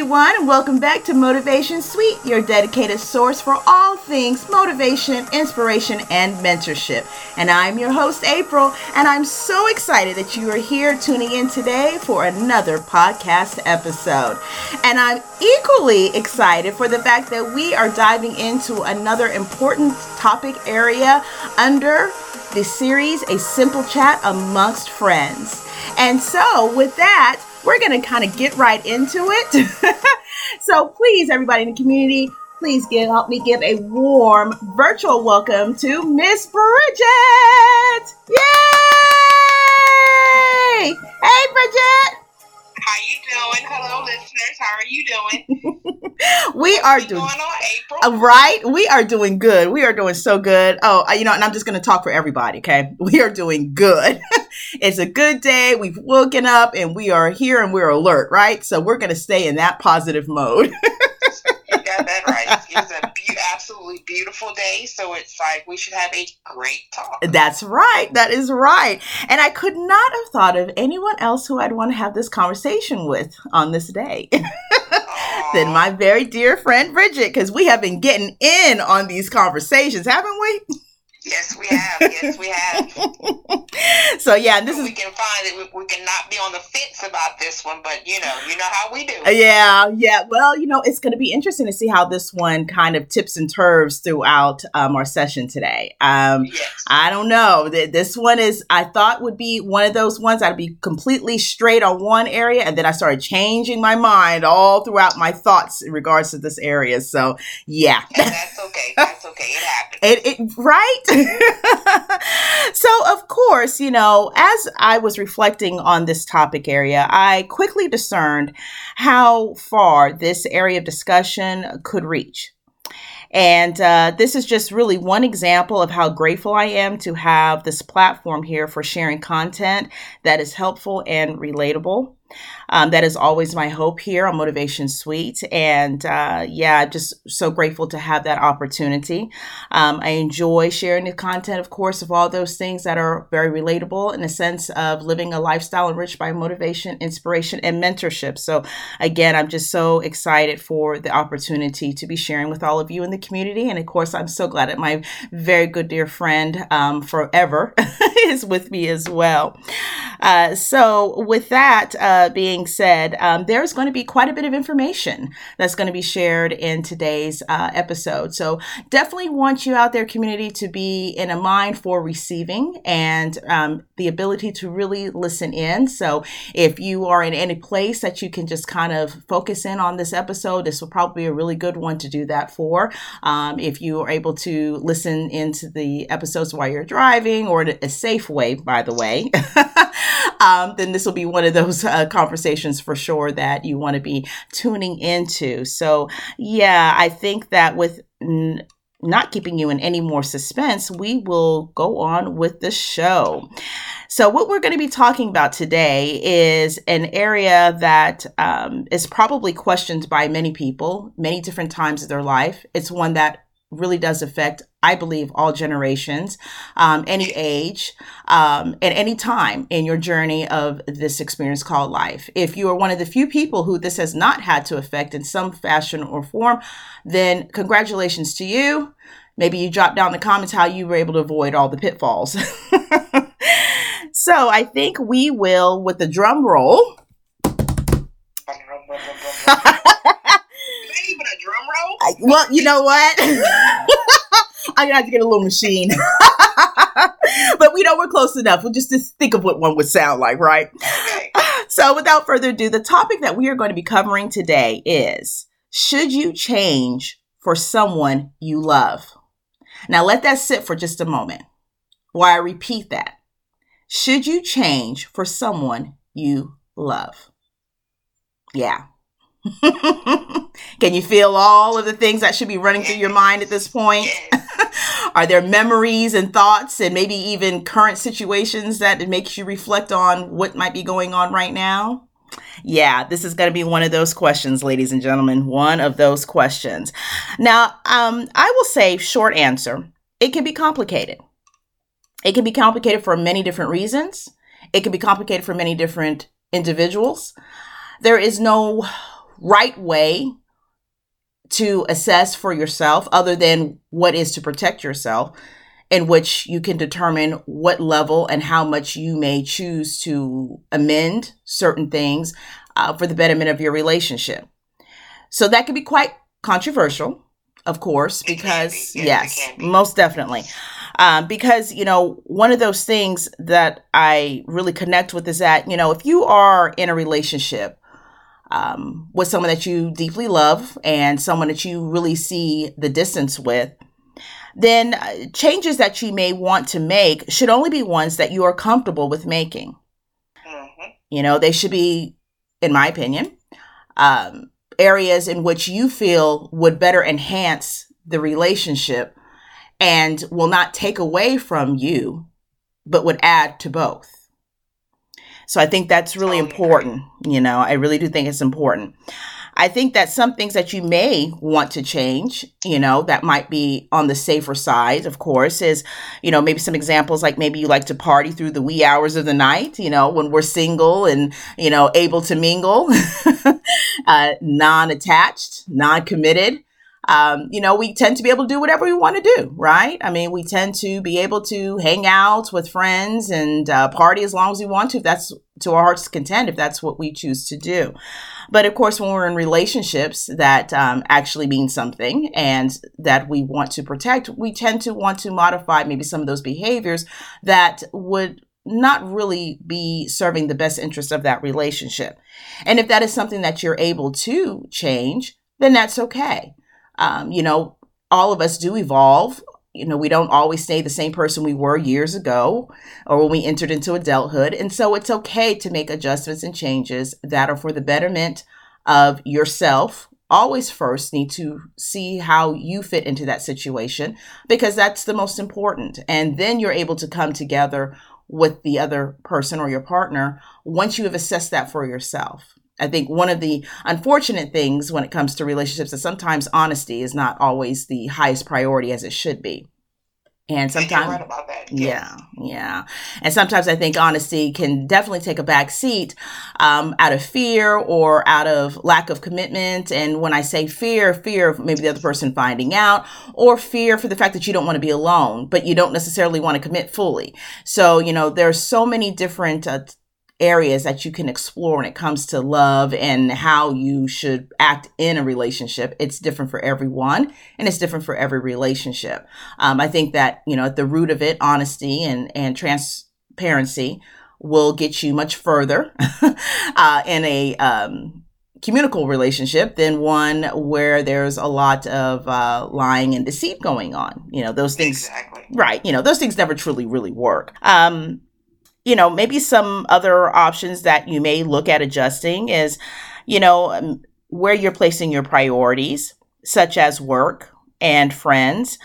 everyone, and welcome back to Motivation Suite, your dedicated source for all things motivation, inspiration, and mentorship. And I'm your host, April, and I'm so excited that you are here tuning in today for another podcast episode. And I'm equally excited for the fact that we are diving into another important topic area under the series A Simple Chat Amongst Friends. And so, with that, we're going to kind of get right into it. so please, everybody in the community, please give help me give a warm virtual welcome to Miss Bridget. Yay! Hey, Bridget. How you doing? Hello, listeners. How are you doing? we are doing on, April. Uh, right. We are doing good. We are doing so good. Oh, uh, you know, and I'm just going to talk for everybody. Okay, we are doing good. it's a good day. We've woken up and we are here and we're alert. Right. So we're going to stay in that positive mode. you got that right. A be- absolutely beautiful day, so it's like we should have a great talk. That's right. That is right. And I could not have thought of anyone else who I'd want to have this conversation with on this day than my very dear friend Bridget, because we have been getting in on these conversations, haven't we? Yes, we have. Yes, we have. so yeah, this So is we can find it. We, we cannot be on the fence about this one, but you know, you know how we do. Yeah, yeah. Well, you know, it's going to be interesting to see how this one kind of tips and turns throughout um, our session today. Um, Yes. I don't know. Th- This one is, I thought would be one of those ones I'd be completely straight on one area, and then I started changing my mind all throughout my thoughts in regards to this area. So, yeah. And that's okay. That's okay. It happens. It, it right so of course you know as i was reflecting on this topic area i quickly discerned how far this area of discussion could reach and uh, this is just really one example of how grateful I am to have this platform here for sharing content that is helpful and relatable. Um, that is always my hope here on Motivation Suite. And uh, yeah, just so grateful to have that opportunity. Um, I enjoy sharing the content, of course, of all those things that are very relatable in the sense of living a lifestyle enriched by motivation, inspiration, and mentorship. So, again, I'm just so excited for the opportunity to be sharing with all of you in the community. And of course, I'm so glad that my very good dear friend um, forever is with me as well. Uh, so, with that uh, being said, um, there's going to be quite a bit of information that's going to be shared in today's uh, episode. So, definitely want you out there, community, to be in a mind for receiving and um, the ability to really listen in. So, if you are in any place that you can just kind of focus in on this episode, this will probably be a really good one to do that for. Um, if you are able to listen into the episodes while you're driving or in a safe way, by the way. um, then this will be one of those uh, conversations for sure that you want to be tuning into. So, yeah, I think that with n- not keeping you in any more suspense, we will go on with the show. So, what we're going to be talking about today is an area that um, is probably questioned by many people, many different times of their life. It's one that really does affect, I believe, all generations, um, any age, um, at any time in your journey of this experience called life. If you are one of the few people who this has not had to affect in some fashion or form, then congratulations to you. Maybe you drop down in the comments how you were able to avoid all the pitfalls. so I think we will, with the drum roll, Is that even a drum roll? I, well, you know what? I'm gonna have to get a little machine. but we know we're close enough. We'll just, just think of what one would sound like, right? Okay. So, without further ado, the topic that we are going to be covering today is Should you change for someone you love? Now, let that sit for just a moment Why I repeat that. Should you change for someone you love? Yeah. Can you feel all of the things that should be running through your mind at this point? Are there memories and thoughts and maybe even current situations that it makes you reflect on what might be going on right now? Yeah, this is going to be one of those questions, ladies and gentlemen. One of those questions. Now, um, I will say, short answer it can be complicated. It can be complicated for many different reasons. It can be complicated for many different individuals. There is no right way to assess for yourself other than what is to protect yourself in which you can determine what level and how much you may choose to amend certain things uh, for the betterment of your relationship. So that can be quite controversial, of course, because, yes, yes be. most definitely. Um, because, you know, one of those things that I really connect with is that, you know, if you are in a relationship um, with someone that you deeply love and someone that you really see the distance with, then uh, changes that you may want to make should only be ones that you are comfortable with making. Mm-hmm. You know, they should be, in my opinion, um, areas in which you feel would better enhance the relationship and will not take away from you, but would add to both. So I think that's really important. You know, I really do think it's important. I think that some things that you may want to change, you know, that might be on the safer side, of course, is, you know, maybe some examples like maybe you like to party through the wee hours of the night, you know, when we're single and, you know, able to mingle, uh, non attached, non committed um, you know, we tend to be able to do whatever we want to do, right? I mean, we tend to be able to hang out with friends and uh, party as long as we want to, if that's to our heart's content, if that's what we choose to do. But of course, when we're in relationships that um, actually mean something and that we want to protect, we tend to want to modify maybe some of those behaviors that would not really be serving the best interest of that relationship. And if that is something that you're able to change, then that's okay. Um, you know, all of us do evolve. You know, we don't always stay the same person we were years ago or when we entered into adulthood. And so it's okay to make adjustments and changes that are for the betterment of yourself. Always first need to see how you fit into that situation because that's the most important. And then you're able to come together with the other person or your partner once you have assessed that for yourself. I think one of the unfortunate things when it comes to relationships is sometimes honesty is not always the highest priority as it should be. And sometimes, right yes. yeah, yeah. And sometimes I think honesty can definitely take a back seat um, out of fear or out of lack of commitment. And when I say fear, fear of maybe the other person finding out, or fear for the fact that you don't want to be alone, but you don't necessarily want to commit fully. So, you know, there's so many different uh, areas that you can explore when it comes to love and how you should act in a relationship. It's different for everyone and it's different for every relationship. Um, I think that, you know, at the root of it, honesty and, and transparency will get you much further uh, in a um, communicable relationship than one where there's a lot of uh, lying and deceit going on. You know, those things, exactly. right? You know, those things never truly really work. Um, you know, maybe some other options that you may look at adjusting is, you know, um, where you're placing your priorities, such as work and friends,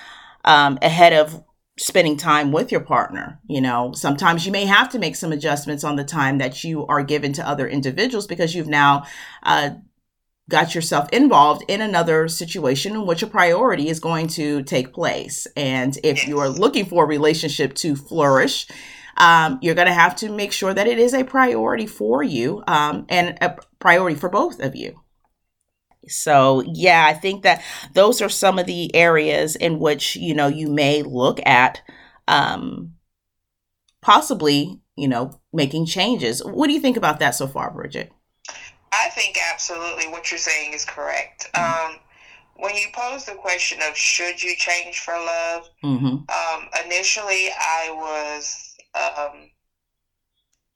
um, ahead of spending time with your partner. You know, sometimes you may have to make some adjustments on the time that you are given to other individuals because you've now uh, got yourself involved in another situation in which a priority is going to take place. And if you are looking for a relationship to flourish, um, you're going to have to make sure that it is a priority for you um, and a priority for both of you. So, yeah, I think that those are some of the areas in which, you know, you may look at um, possibly, you know, making changes. What do you think about that so far, Bridget? I think absolutely what you're saying is correct. Mm-hmm. Um, when you pose the question of should you change for love, mm-hmm. um, initially I was um,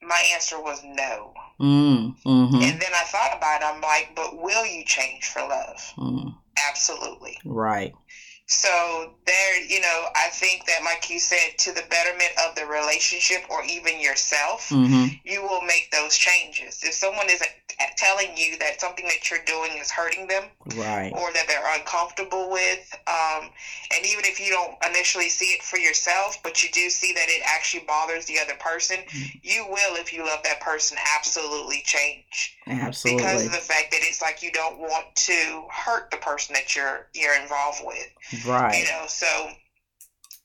my answer was no. Mm, mm-hmm. And then I thought about it. I'm like, but will you change for love? Mm. Absolutely. Right. So there, you know, I think that, like you said, to the betterment of the relationship or even yourself, mm-hmm. you will make those changes. If someone isn't telling you that something that you're doing is hurting them, right, or that they're uncomfortable with, um, and even if you don't initially see it for yourself, but you do see that it actually bothers the other person, mm-hmm. you will, if you love that person, absolutely change. Absolutely, because of the fact that it's like you don't want to hurt the person that you're you're involved with. Right. You know, so,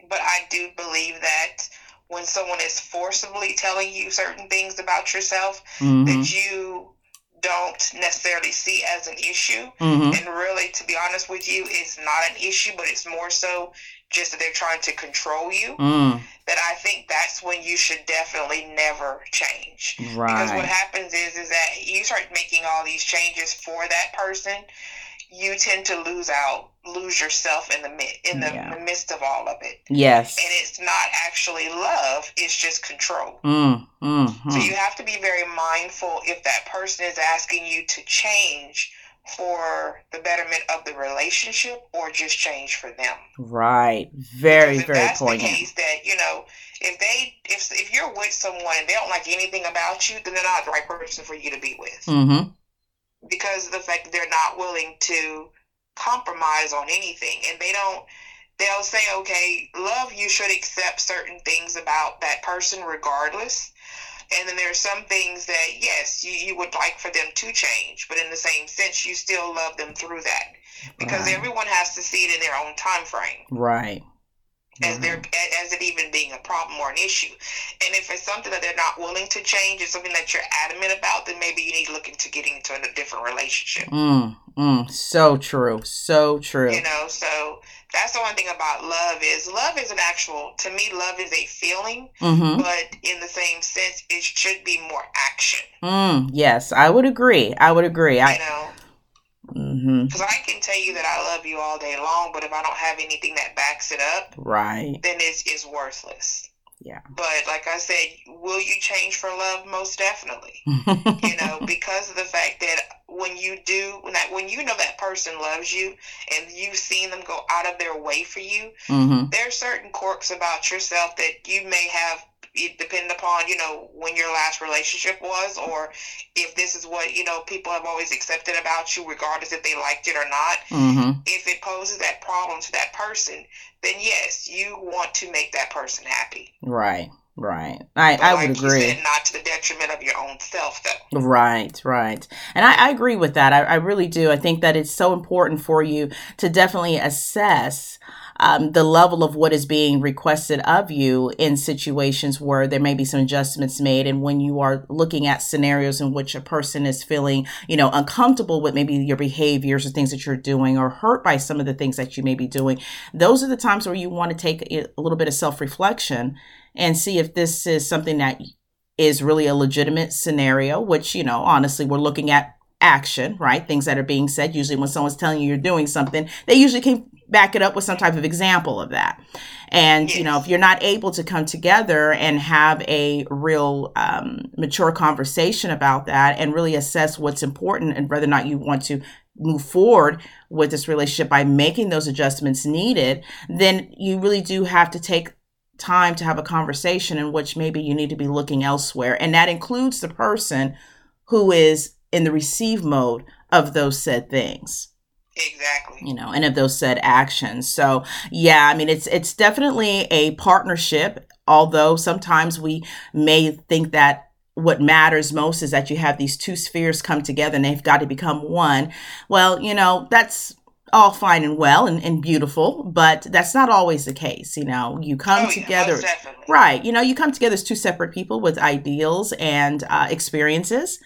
but I do believe that when someone is forcibly telling you certain things about yourself, mm-hmm. that you don't necessarily see as an issue. Mm-hmm. And really, to be honest with you, it's not an issue, but it's more so just that they're trying to control you. Mm. That I think that's when you should definitely never change. Right. Because what happens is is that you start making all these changes for that person, you tend to lose out, lose yourself in the in the, yeah. midst of all of it. Yes. And it's not actually love; it's just control. Mm, mm, mm. So you have to be very mindful if that person is asking you to change for the betterment of the relationship or just change for them. Right. Very, very that's poignant. The case that, you know, if they if if you're with someone and they don't like anything about you, then they're not the right person for you to be with. Mm-hmm. Because of the fact that they're not willing to compromise on anything and they don't they'll say, okay, love you should accept certain things about that person regardless and then there are some things that, yes, you, you would like for them to change, but in the same sense, you still love them through that because right. everyone has to see it in their own time frame. Right. As mm-hmm. as it even being a problem or an issue, and if it's something that they're not willing to change, it's something that you're adamant about, then maybe you need to look into getting into a different relationship. Mm, mm, so true, so true. You know, so that's the one thing about love is love is an actual to me love is a feeling mm-hmm. but in the same sense it should be more action mm, yes i would agree i would agree you i know because mm-hmm. I can tell you that I love you all day long, but if I don't have anything that backs it up, right, then it's it's worthless. Yeah. But like I said, will you change for love? Most definitely. you know, because of the fact that when you do, when that, when you know that person loves you and you've seen them go out of their way for you, mm-hmm. there are certain quirks about yourself that you may have depending upon you know when your last relationship was or if this is what you know people have always accepted about you regardless if they liked it or not mm-hmm. if it poses that problem to that person then yes you want to make that person happy right Right. I, I like would agree. Said, not to the detriment of your own self, though. Right, right. And I, I agree with that. I, I really do. I think that it's so important for you to definitely assess um, the level of what is being requested of you in situations where there may be some adjustments made. And when you are looking at scenarios in which a person is feeling, you know, uncomfortable with maybe your behaviors or things that you're doing or hurt by some of the things that you may be doing, those are the times where you want to take a little bit of self reflection and see if this is something that is really a legitimate scenario, which, you know, honestly, we're looking at action, right? Things that are being said. Usually, when someone's telling you you're doing something, they usually can back it up with some type of example of that. And, yes. you know, if you're not able to come together and have a real um, mature conversation about that and really assess what's important and whether or not you want to move forward with this relationship by making those adjustments needed, then you really do have to take time to have a conversation in which maybe you need to be looking elsewhere. And that includes the person who is in the receive mode of those said things. Exactly. You know, and of those said actions. So, yeah, I mean, it's it's definitely a partnership. Although sometimes we may think that what matters most is that you have these two spheres come together and they've got to become one. Well, you know, that's all fine and well and, and beautiful, but that's not always the case. You know, you come oh, together, yeah, right? You know, you come together as two separate people with ideals and uh, experiences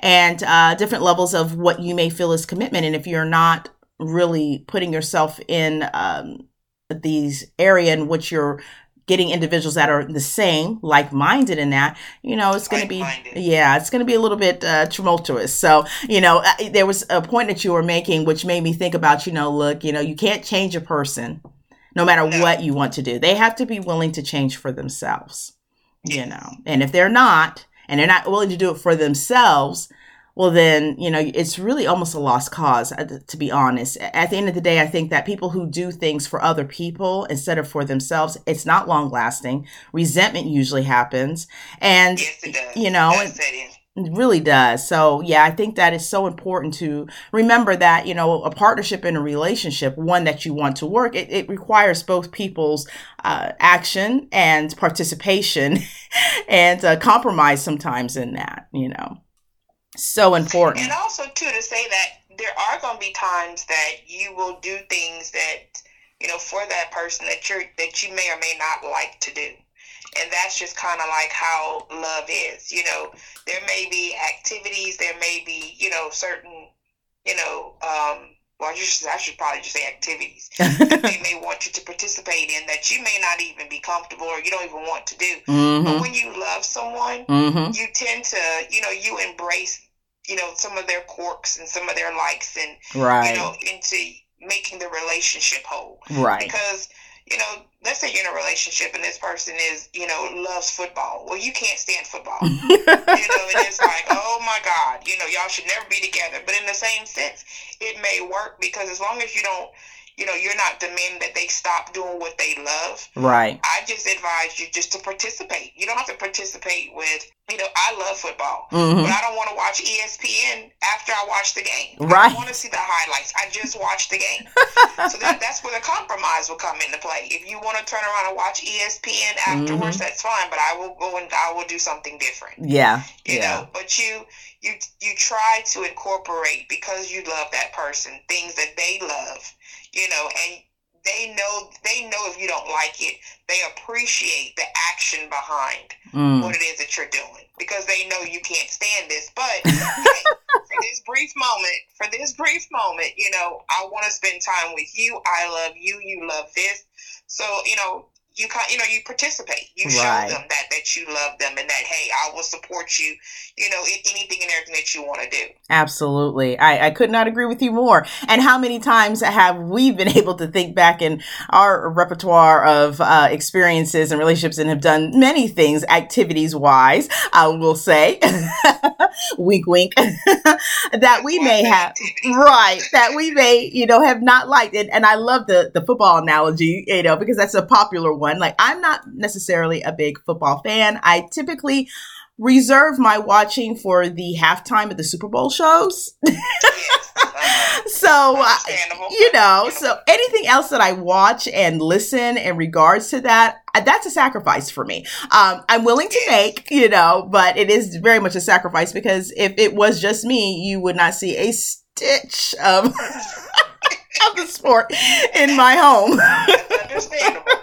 and uh, different levels of what you may feel is commitment. And if you're not really putting yourself in um, these area in which you're getting individuals that are the same, like-minded in that, you know, it's going to be, yeah, it's going to be a little bit uh, tumultuous. So, you know, there was a point that you were making, which made me think about, you know, look, you know, you can't change a person no matter no. what you want to do. They have to be willing to change for themselves, you know, and if they're not, and they're not willing to do it for themselves, well, then, you know, it's really almost a lost cause, uh, to be honest. At the end of the day, I think that people who do things for other people instead of for themselves, it's not long lasting. Resentment usually happens. And, yes, you know, it, really does. So, yeah, I think that is so important to remember that, you know, a partnership in a relationship, one that you want to work, it, it requires both people's uh, action and participation and uh, compromise sometimes in that, you know. So important. And also, too, to say that there are going to be times that you will do things that, you know, for that person that you're, that you may or may not like to do and that's just kind of like how love is. You know, there may be activities, there may be you know certain you know. um well, I should, I should probably just say activities that they may want you to participate in that you may not even be comfortable or you don't even want to do. Mm-hmm. But when you love someone, mm-hmm. you tend to, you know, you embrace, you know, some of their quirks and some of their likes and, right. you know, into making the relationship whole. Right. Because you know, let's say you're in a relationship and this person is, you know, loves football. Well, you can't stand football. you know, and it's like, oh my God, you know, y'all should never be together. But in the same sense, it may work because as long as you don't you know, you're not demanding that they stop doing what they love. Right. I just advise you just to participate. You don't have to participate with, you know, I love football, mm-hmm. but I don't want to watch ESPN after I watch the game. Right. I want to see the highlights. I just watched the game. so that, that's where the compromise will come into play. If you want to turn around and watch ESPN afterwards, mm-hmm. that's fine, but I will go and I will do something different. Yeah. You yeah. know, but you you you try to incorporate because you love that person things that they love you know, and they know they know if you don't like it, they appreciate the action behind mm. what it is that you're doing because they know you can't stand this. But hey, for this brief moment, for this brief moment, you know, I want to spend time with you. I love you. You love this. So you know, you you know you participate. You show right. them that that you love them and that hey i will support you you know in anything and everything that you want to do. Absolutely. I, I could not agree with you more. And how many times have we been able to think back in our repertoire of uh, experiences and relationships and have done many things activities wise i will say wink wink that we may have right that we may you know have not liked. It and i love the the football analogy you know because that's a popular one one. Like, I'm not necessarily a big football fan. I typically reserve my watching for the halftime of the Super Bowl shows. so, uh, you know, so anything else that I watch and listen in regards to that, uh, that's a sacrifice for me. Um, I'm willing to make, you know, but it is very much a sacrifice because if it was just me, you would not see a stitch of, of the sport in my home. Understandable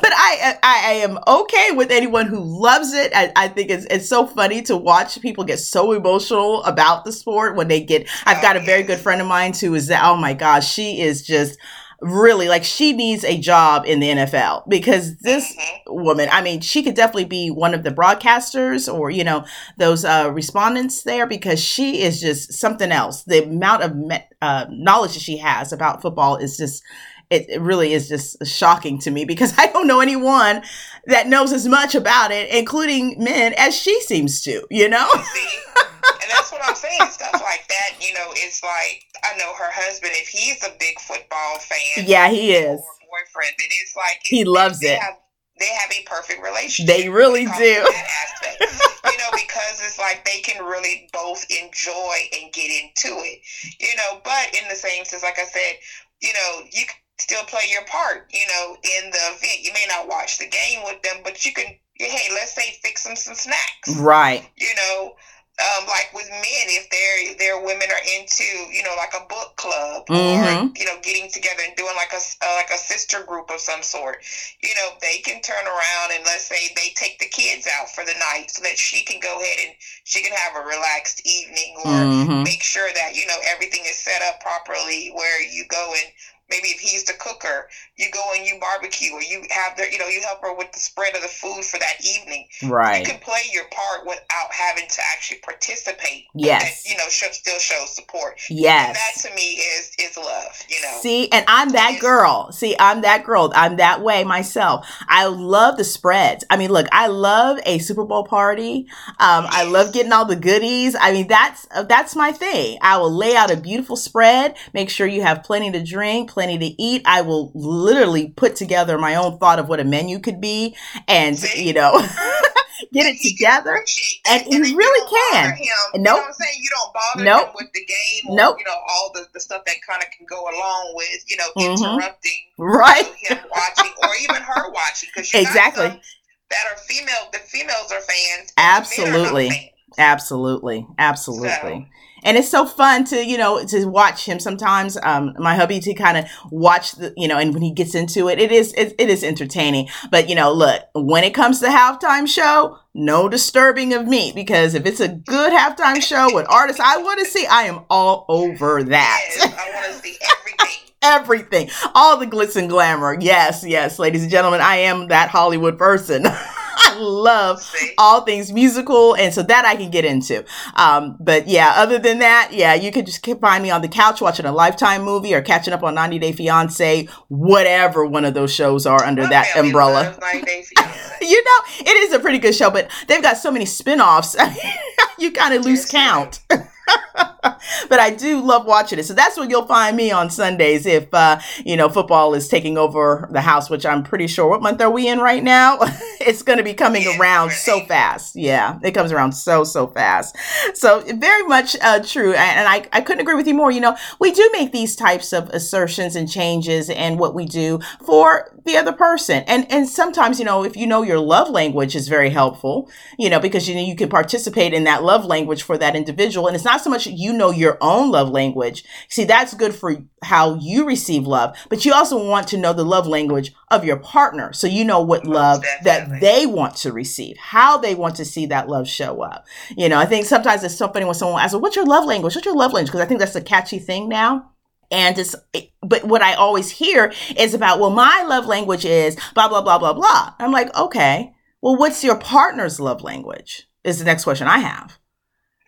but I, I, I am okay with anyone who loves it. I, I think it's it's so funny to watch people get so emotional about the sport when they get. I've got a very good friend of mine who is that. Oh my gosh, she is just really like she needs a job in the NFL because this mm-hmm. woman, I mean, she could definitely be one of the broadcasters or, you know, those uh, respondents there because she is just something else. The amount of me- uh, knowledge that she has about football is just it, it really is just shocking to me because I don't know anyone that knows as much about it, including men, as she seems to, you know? And that's what I'm saying. Stuff like that, you know, it's like, I know her husband, if he's a big football fan. Yeah, he is. Boyfriend, and it's like, he loves it. Have, they have a perfect relationship. They really do. you know, because it's like they can really both enjoy and get into it. You know, but in the same sense, like I said, you know, you still play your part, you know, in the event. You may not watch the game with them, but you can, hey, let's say fix them some snacks. Right. You know, um, like with men, if their their women are into, you know, like a book club mm-hmm. or you know, getting together and doing like a uh, like a sister group of some sort, you know, they can turn around and let's say they take the kids out for the night so that she can go ahead and she can have a relaxed evening or mm-hmm. make sure that you know everything is set up properly where you go and maybe if he's the cooker, you go and you barbecue or you have the, you know, you help her with the spread of the food for that evening. Right. You can play your part without having to actually participate. Yes. That, you know, still show support. Yes. And that to me is is love. You know. See, and I'm that girl. See, I'm that girl. I'm that way myself. I love the spreads. I mean, look, I love a Super Bowl party. Um, yes. I love getting all the goodies. I mean, that's that's my thing. I will lay out a beautiful spread. Make sure you have plenty to drink plenty to eat. I will literally put together my own thought of what a menu could be and, you know, get it together. And, and he really can. Him. Nope. You know I'm saying? You don't bother nope. him with the game or, nope. you know, all the, the stuff that kind of can go along with, you know, mm-hmm. interrupting right. You him watching or even her watching. Because exactly. that are female, the females are fans. Absolutely. Are fans. Absolutely. Absolutely. So, and it's so fun to you know to watch him sometimes um my hubby to kind of watch the you know and when he gets into it it is it, it is entertaining but you know look when it comes to halftime show no disturbing of me because if it's a good halftime show with artists I want to see, I am all over that. Yes, I want to see everything. everything, all the glitz and glamour. Yes, yes, ladies and gentlemen, I am that Hollywood person. I love all things musical, and so that I can get into. Um, but yeah, other than that, yeah, you can just find me on the couch watching a Lifetime movie or catching up on 90 Day Fiance, whatever one of those shows are under that umbrella. you know, it is a pretty good show, but they've got so many spin-offs. you kind of lose count. but I do love watching it. So that's where you'll find me on Sundays if, uh, you know, football is taking over the house, which I'm pretty sure. What month are we in right now? it's going to be coming around so fast. Yeah, it comes around so, so fast. So very much uh, true. And I, I couldn't agree with you more. You know, we do make these types of assertions and changes and what we do for the other person. And, and sometimes, you know, if you know your love language is very helpful, you know, because, you know, you can participate in that love language for that individual. And it's not so much you know your own love language. See, that's good for how you receive love, but you also want to know the love language of your partner. So you know what love that they want to receive, how they want to see that love show up. You know, I think sometimes it's so funny when someone asks, well, what's your love language? What's your love language? Because I think that's a catchy thing now. And it's, but what I always hear is about, well, my love language is blah, blah, blah, blah, blah. I'm like, okay, well, what's your partner's love language? Is the next question I have.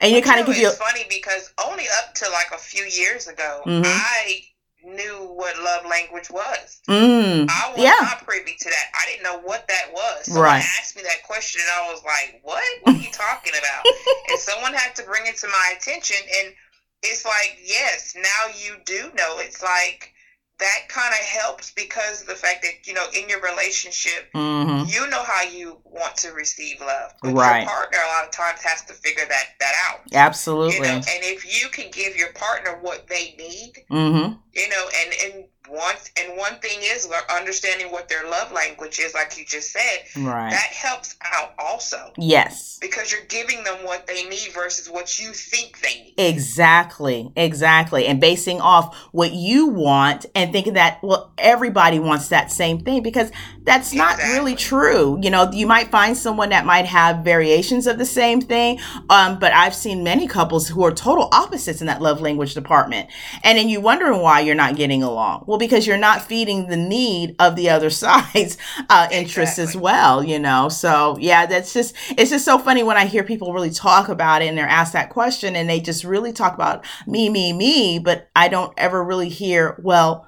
And you kind of give you. It's funny because only up to like a few years ago, mm-hmm. I knew what love language was. Mm, I was yeah. not privy to that. I didn't know what that was. Someone right. asked me that question, and I was like, "What? What are you talking about?" and someone had to bring it to my attention, and it's like, yes, now you do know. It's like that kind of helps because of the fact that you know in your relationship mm-hmm. you know how you want to receive love but right. your partner a lot of times has to figure that that out absolutely you know? and if you can give your partner what they need mm-hmm. you know and and and one thing is understanding what their love language is like you just said. Right. That helps out also. Yes. Because you're giving them what they need versus what you think they need. Exactly. Exactly. And basing off what you want and thinking that well everybody wants that same thing because that's not exactly. really true you know you might find someone that might have variations of the same thing um, but i've seen many couples who are total opposites in that love language department and then you wondering why you're not getting along well because you're not feeding the need of the other side's uh, interests exactly. as well, you know? So, yeah, that's just, it's just so funny when I hear people really talk about it and they're asked that question and they just really talk about me, me, me, but I don't ever really hear, well,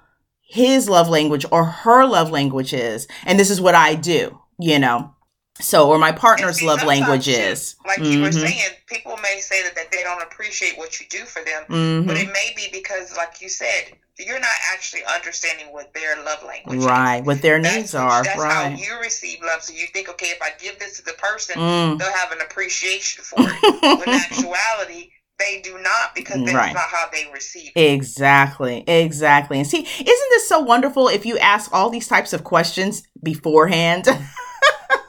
his love language or her love language is, and this is what I do, you know? So, or my partner's see, love language is. Like mm-hmm. you were mm-hmm. saying, people may say that, that they don't appreciate what you do for them, mm-hmm. but it may be because, like you said, you're not actually understanding what their love language right is. what their needs are that's right how you receive love so you think okay if i give this to the person mm. they'll have an appreciation for it in actuality they do not because that's right. not how they receive it. Exactly, exactly. And see, isn't this so wonderful if you ask all these types of questions beforehand?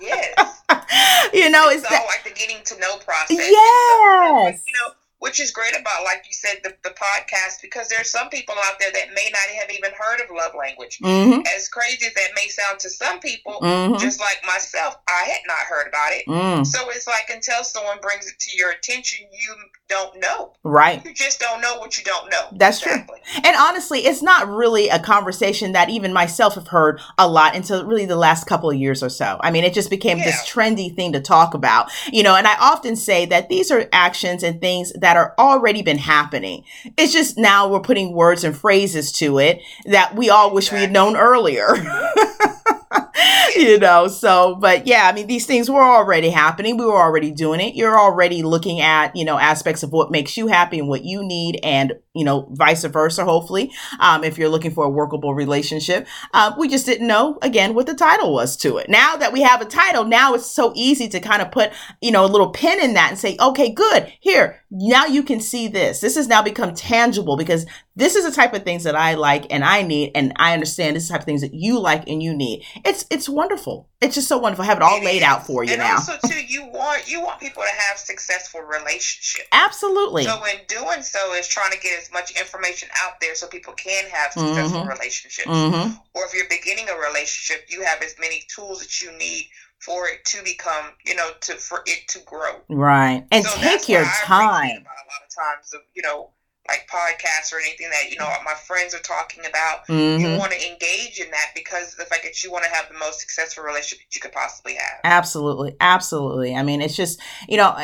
yes. you know, it's, it's that, like the getting to know process. Yes. you know, which is great about, like you said, the, the podcast, because there are some people out there that may not have even heard of love language. Mm-hmm. As crazy as that may sound to some people, mm-hmm. just like myself, I had not heard about it. Mm. So it's like until someone brings it to your attention, you don't know. Right. You just don't know what you don't know. That's exactly. true. And honestly, it's not really a conversation that even myself have heard a lot until really the last couple of years or so. I mean, it just became yeah. this trendy thing to talk about, you know, and I often say that these are actions and things that are already been happening. It's just now we're putting words and phrases to it that we all wish we had known earlier. you know, so, but yeah, I mean, these things were already happening. We were already doing it. You're already looking at, you know, aspects of what makes you happy and what you need and, you know, vice versa, hopefully, um, if you're looking for a workable relationship. Uh, we just didn't know, again, what the title was to it. Now that we have a title, now it's so easy to kind of put, you know, a little pin in that and say, okay, good. Here, now you can see this. This has now become tangible because this is the type of things that I like and I need, and I understand this type of things that you like and you need. It's it's wonderful. It's just so wonderful. Have it all it laid is. out for you and now. also too, you want you want people to have successful relationships. Absolutely. So in doing so is trying to get as much information out there so people can have successful mm-hmm. relationships. Mm-hmm. Or if you're beginning a relationship, you have as many tools that you need for it to become, you know, to for it to grow. Right. And so take your time. a lot of times of, you know, like podcasts or anything that you know my friends are talking about. Mm-hmm. You want to engage in that because the fact that you want to have the most successful relationship that you could possibly have. Absolutely, absolutely. I mean, it's just you know,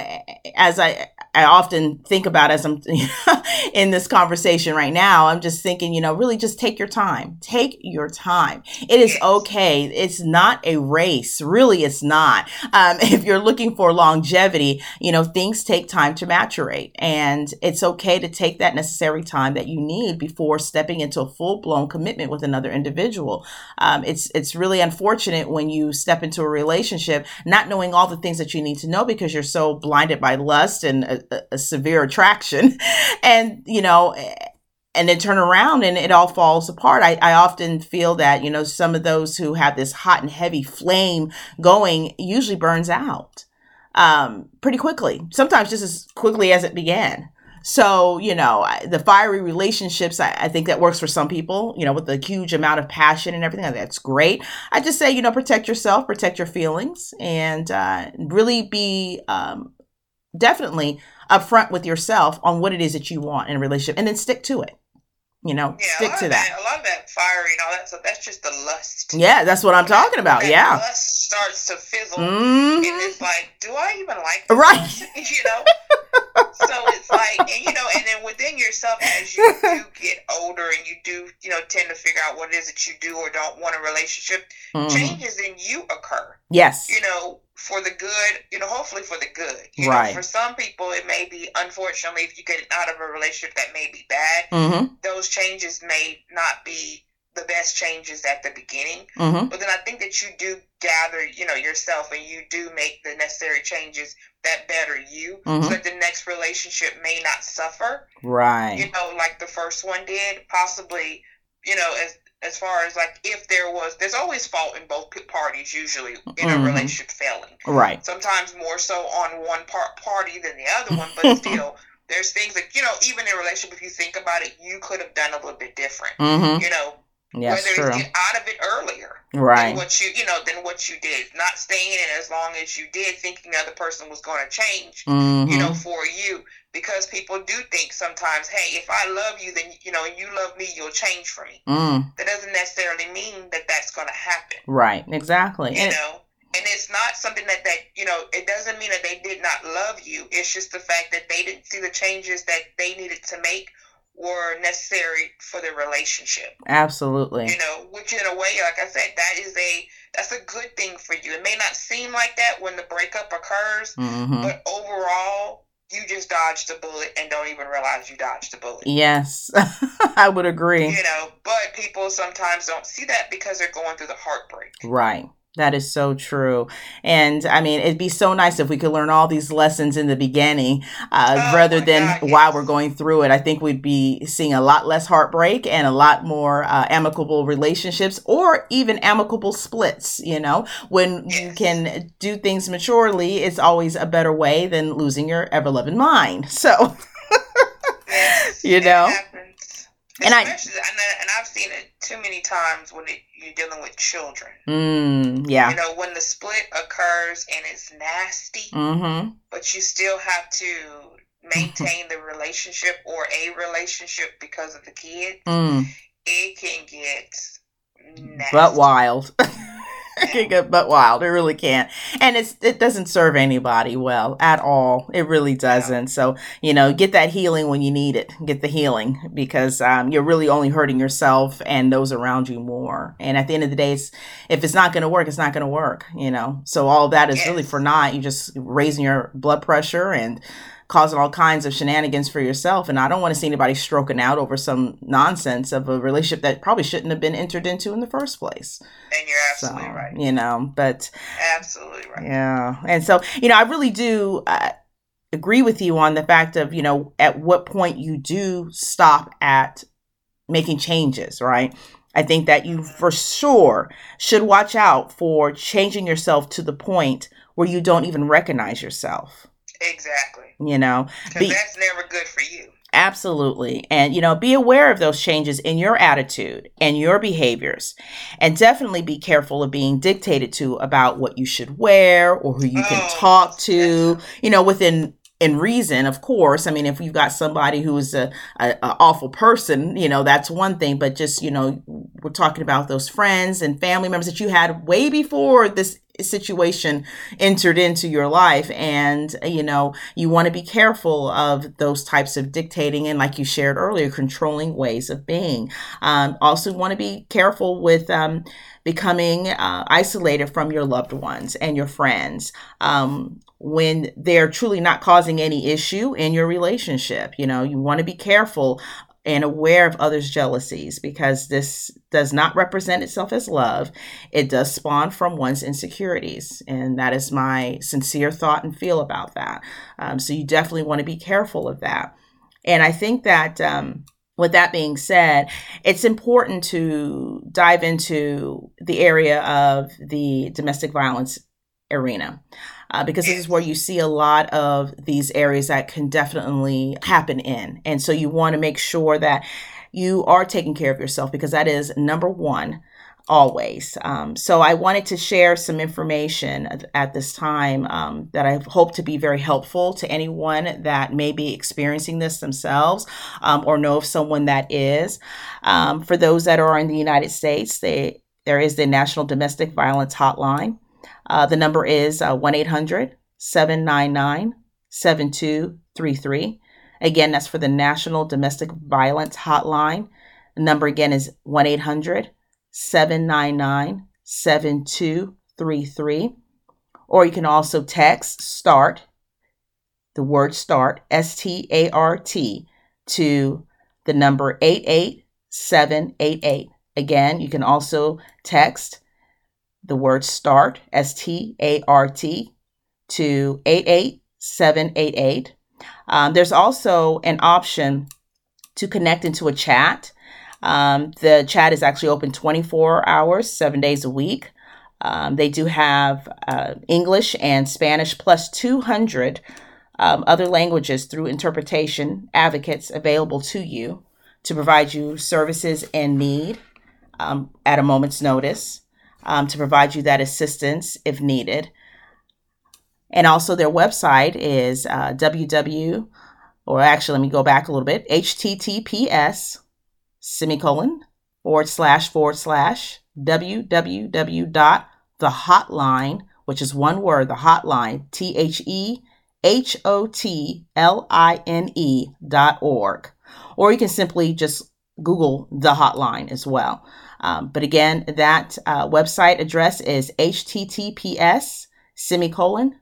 as I I often think about as I'm in this conversation right now, I'm just thinking, you know, really just take your time. Take your time. It is yes. okay. It's not a race. Really, it's not. Um, if you're looking for longevity, you know, things take time to maturate, and it's okay to take that necessary time that you need before stepping into a full blown commitment with another individual. Um, it's it's really unfortunate when you step into a relationship not knowing all the things that you need to know because you're so blinded by lust and a, a severe attraction, and you know and then turn around and it all falls apart. I, I often feel that, you know, some of those who have this hot and heavy flame going usually burns out um, pretty quickly, sometimes just as quickly as it began. So, you know, the fiery relationships, I, I, think that works for some people, you know, with a huge amount of passion and everything. That's great. I just say, you know, protect yourself, protect your feelings, and uh, really be um, definitely upfront with yourself on what it is that you want in a relationship and then stick to it. You know, yeah, stick to that. that. A lot of that fiery and all that stuff, that's just the lust. Yeah, that's what I'm when talking that, about. yeah. lust starts to fizzle. Mm-hmm. And it's like, do I even like this Right. You know? so it's like, and you know, and then within yourself, as you do get older and you do, you know, tend to figure out what it is that you do or don't want a relationship, mm-hmm. changes in you occur. Yes. You know, for the good, you know, hopefully for the good. You right. Know, for some people, it may be, unfortunately, if you get out of a relationship that may be bad, mm-hmm. those changes may not be the best changes at the beginning. Mm-hmm. But then I think that you do gather, you know, yourself and you do make the necessary changes that better you mm-hmm. so that the next relationship may not suffer. Right. You know, like the first one did, possibly, you know, as as far as like if there was there's always fault in both parties usually in mm-hmm. a relationship failing right sometimes more so on one part party than the other one but still there's things that you know even in a relationship if you think about it you could have done a little bit different mm-hmm. you know Yes, whether true. get out of it earlier, right? Than what you, you know, than what you did. Not staying in as long as you did, thinking the other person was going to change, mm-hmm. you know, for you. Because people do think sometimes, hey, if I love you, then you know, you love me, you'll change for me. Mm. That doesn't necessarily mean that that's going to happen. Right. Exactly. You and know. And it's not something that, that, you know, it doesn't mean that they did not love you. It's just the fact that they didn't see the changes that they needed to make were necessary for the relationship. Absolutely. You know, which in a way, like I said, that is a that's a good thing for you. It may not seem like that when the breakup occurs, mm-hmm. but overall, you just dodged a bullet and don't even realize you dodged a bullet. Yes, I would agree. You know, but people sometimes don't see that because they're going through the heartbreak. Right. That is so true. And I mean, it'd be so nice if we could learn all these lessons in the beginning uh, oh rather than God, yes. while we're going through it. I think we'd be seeing a lot less heartbreak and a lot more uh, amicable relationships or even amicable splits. You know, when yes. you can do things maturely, it's always a better way than losing your ever loving mind. So, yes, you know. And I and I've seen it too many times when it, you're dealing with children. Mm, yeah. You know when the split occurs and it's nasty, mm-hmm. but you still have to maintain the relationship or a relationship because of the kid. Mm. It can get nasty. but wild. can get but wild. It really can't. And it's it doesn't serve anybody well at all. It really doesn't. Yeah. So, you know, get that healing when you need it. Get the healing because um, you're really only hurting yourself and those around you more. And at the end of the day, it's, if it's not going to work, it's not going to work, you know. So all that is yes. really for naught. You're just raising your blood pressure and causing all kinds of shenanigans for yourself. And I don't want to see anybody stroking out over some nonsense of a relationship that probably shouldn't have been entered into in the first place. And you're absolutely so, right. You know, but absolutely right. Yeah. And so, you know, I really do. Uh, agree with you on the fact of you know at what point you do stop at making changes right I think that you for sure should watch out for changing yourself to the point where you don't even recognize yourself. Exactly. You know, because that's never good for you. Absolutely. And, you know, be aware of those changes in your attitude and your behaviors. And definitely be careful of being dictated to about what you should wear or who you can oh, talk to, you know, within in reason, of course. I mean, if you've got somebody who is a, a, a, awful person, you know, that's one thing. But just, you know, we're talking about those friends and family members that you had way before this situation entered into your life and you know you want to be careful of those types of dictating and like you shared earlier controlling ways of being um, also want to be careful with um, becoming uh, isolated from your loved ones and your friends um, when they're truly not causing any issue in your relationship. You know, you want to be careful and aware of others' jealousies because this does not represent itself as love. It does spawn from one's insecurities. And that is my sincere thought and feel about that. Um, so you definitely want to be careful of that. And I think that. Um, with that being said, it's important to dive into the area of the domestic violence arena uh, because this is where you see a lot of these areas that can definitely happen in. And so you want to make sure that you are taking care of yourself because that is number one always. Um, so I wanted to share some information at, this time um, that I hope to be very helpful to anyone that may be experiencing this themselves um, or know of someone that is. Um, for those that are in the United States, they, there is the National Domestic Violence Hotline. Uh, the number is uh, 1 800 799 7233. Again, that's for the National Domestic Violence Hotline. The number again is 1 800 799 7233. Or you can also text START, the word START, S T A R T, to the number 88788. Again, you can also text the word start, S T A R T, to 88788. Um, there's also an option to connect into a chat. Um, the chat is actually open 24 hours, seven days a week. Um, they do have uh, English and Spanish plus 200 um, other languages through interpretation advocates available to you to provide you services and need um, at a moment's notice um, to provide you that assistance if needed. And also, their website is uh, www, or actually, let me go back a little bit https semicolon forward slash forward slash www dot the hotline, which is one word, the hotline, T H E H O T L I N E dot org. Or you can simply just Google the hotline as well. Um, but again, that uh, website address is https semicolon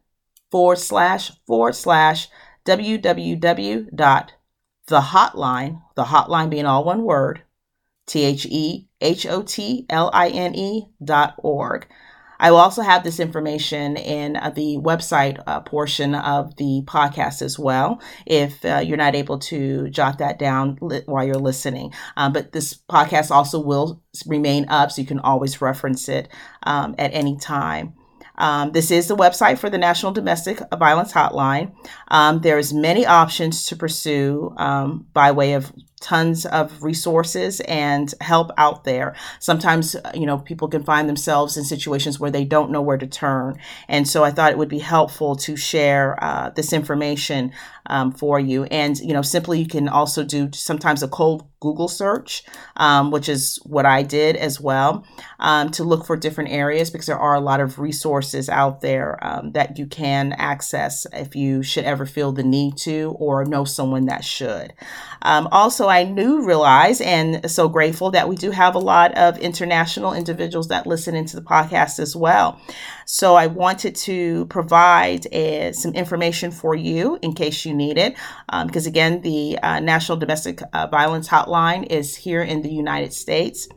forward slash forward slash www dot the hotline, the hotline being all one word, T H E H O T L I N E dot org. I will also have this information in uh, the website uh, portion of the podcast as well, if uh, you're not able to jot that down li- while you're listening. Um, but this podcast also will remain up, so you can always reference it um, at any time. Um, this is the website for the National Domestic Violence Hotline. Um, there's many options to pursue um, by way of tons of resources and help out there. Sometimes, uh, you know, people can find themselves in situations where they don't know where to turn. And so I thought it would be helpful to share uh, this information um, for you. And, you know, simply you can also do sometimes a cold Google search, um, which is what I did as well, um, to look for different areas because there are a lot of resources out there um, that you can access if you should ever feel the need to or know someone that should. Um, also, I knew, realize, and so grateful that we do have a lot of international individuals that listen into the podcast as well. So I wanted to provide uh, some information for you in case you need it. Um, because again, the uh, National Domestic uh, Violence Hotline is here in the United States.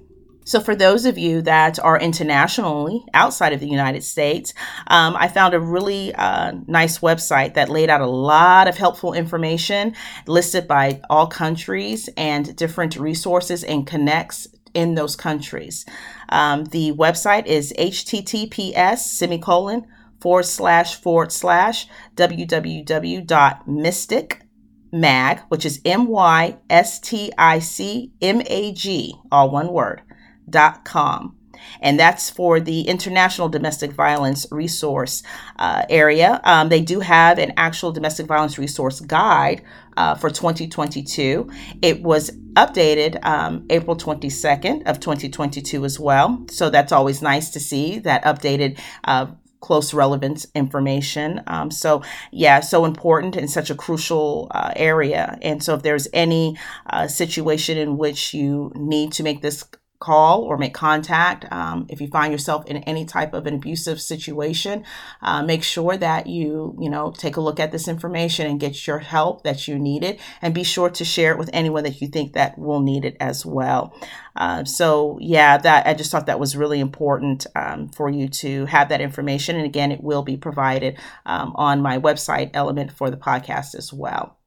So, for those of you that are internationally outside of the United States, um, I found a really uh, nice website that laid out a lot of helpful information listed by all countries and different resources and connects in those countries. Um, the website is https semicolon forward slash forward slash www.mysticmag, which is M Y S T I C M A G, all one word, dot com and that's for the International Domestic Violence Resource uh, area. Um, they do have an actual domestic violence resource guide uh, for 2022. It was updated um, April 22nd of 2022 as well. So that's always nice to see that updated uh, close relevance information. Um, so, yeah, so important and such a crucial uh, area. And so, if there's any uh, situation in which you need to make this call or make contact. Um, if you find yourself in any type of an abusive situation, uh, make sure that you, you know, take a look at this information and get your help that you needed, and be sure to share it with anyone that you think that will need it as well. Uh, so yeah, that I just thought that was really important um, for you to have that information, and again, it will be provided um, on my website element for the podcast as well.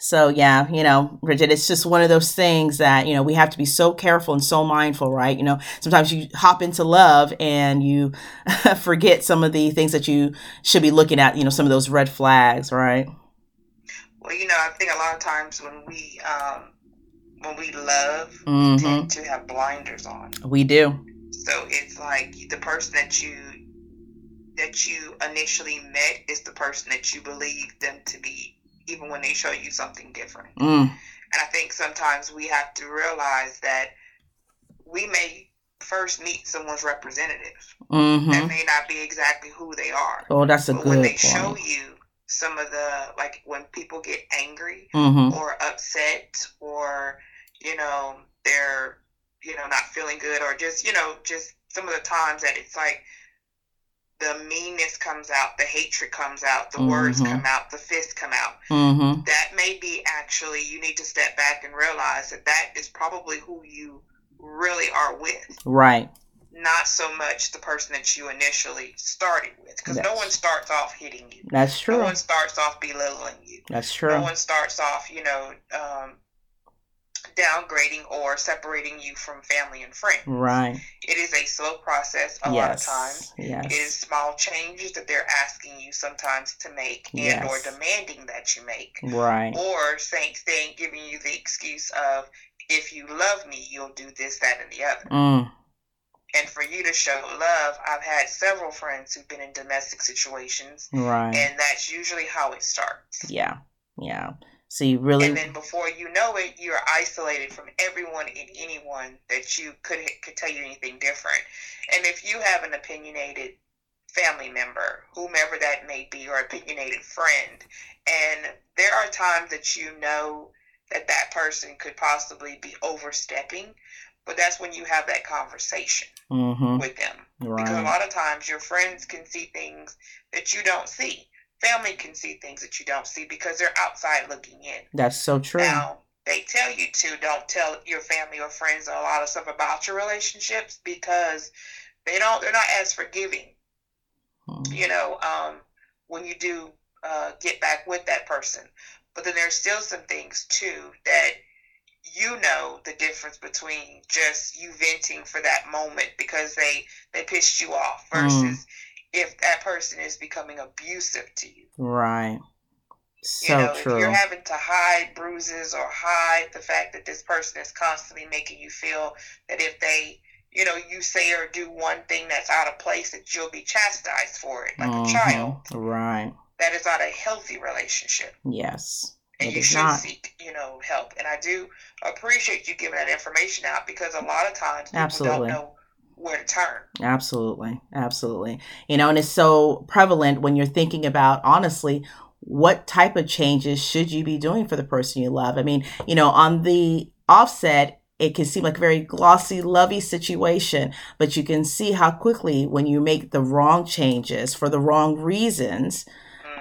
So yeah, you know, Bridget, it's just one of those things that, you know, we have to be so careful and so mindful, right? You know, sometimes you hop into love and you forget some of the things that you should be looking at, you know, some of those red flags, right? Well, you know, I think a lot of times when we um when we love, mm-hmm. we tend to have blinders on. We do. So it's like the person that you that you initially met is the person that you believe them to be even when they show you something different. Mm. And I think sometimes we have to realize that we may first meet someone's representative. Mm-hmm. That may not be exactly who they are. Oh, that's a but good When they point. show you some of the, like when people get angry mm-hmm. or upset or, you know, they're, you know, not feeling good or just, you know, just some of the times that it's like, the meanness comes out, the hatred comes out, the mm-hmm. words come out, the fists come out. Mm-hmm. That may be actually, you need to step back and realize that that is probably who you really are with. Right. Not so much the person that you initially started with. Because no one starts off hitting you. That's true. No one starts off belittling you. That's true. No one starts off, you know, um, downgrading or separating you from family and friends. Right. It is a slow process a yes. lot of times. Yes. It is small changes that they're asking you sometimes to make and yes. or demanding that you make. Right. Or saying, saying giving you the excuse of if you love me, you'll do this, that, and the other. Mm. And for you to show love, I've had several friends who've been in domestic situations. Right. And that's usually how it starts. Yeah. Yeah. So you really And then before you know it, you're isolated from everyone and anyone that you could could tell you anything different. And if you have an opinionated family member, whomever that may be, or opinionated friend, and there are times that you know that that person could possibly be overstepping, but that's when you have that conversation mm-hmm. with them. Right. Because a lot of times your friends can see things that you don't see family can see things that you don't see because they're outside looking in. That's so true. Now, they tell you to don't tell your family or friends a lot of stuff about your relationships because they don't they're not as forgiving. Hmm. You know, um, when you do uh, get back with that person. But then there's still some things too that you know the difference between just you venting for that moment because they they pissed you off hmm. versus mm if that person is becoming abusive to you. Right. So you know, true. If you're having to hide bruises or hide the fact that this person is constantly making you feel that if they, you know, you say or do one thing that's out of place, that you'll be chastised for it, like mm-hmm. a child. Right. That is not a healthy relationship. Yes. And you should not. seek, you know, help. And I do appreciate you giving that information out because a lot of times people Absolutely. don't know where turn. Absolutely. Absolutely. You know, and it's so prevalent when you're thinking about, honestly, what type of changes should you be doing for the person you love? I mean, you know, on the offset, it can seem like a very glossy, lovey situation, but you can see how quickly when you make the wrong changes for the wrong reasons,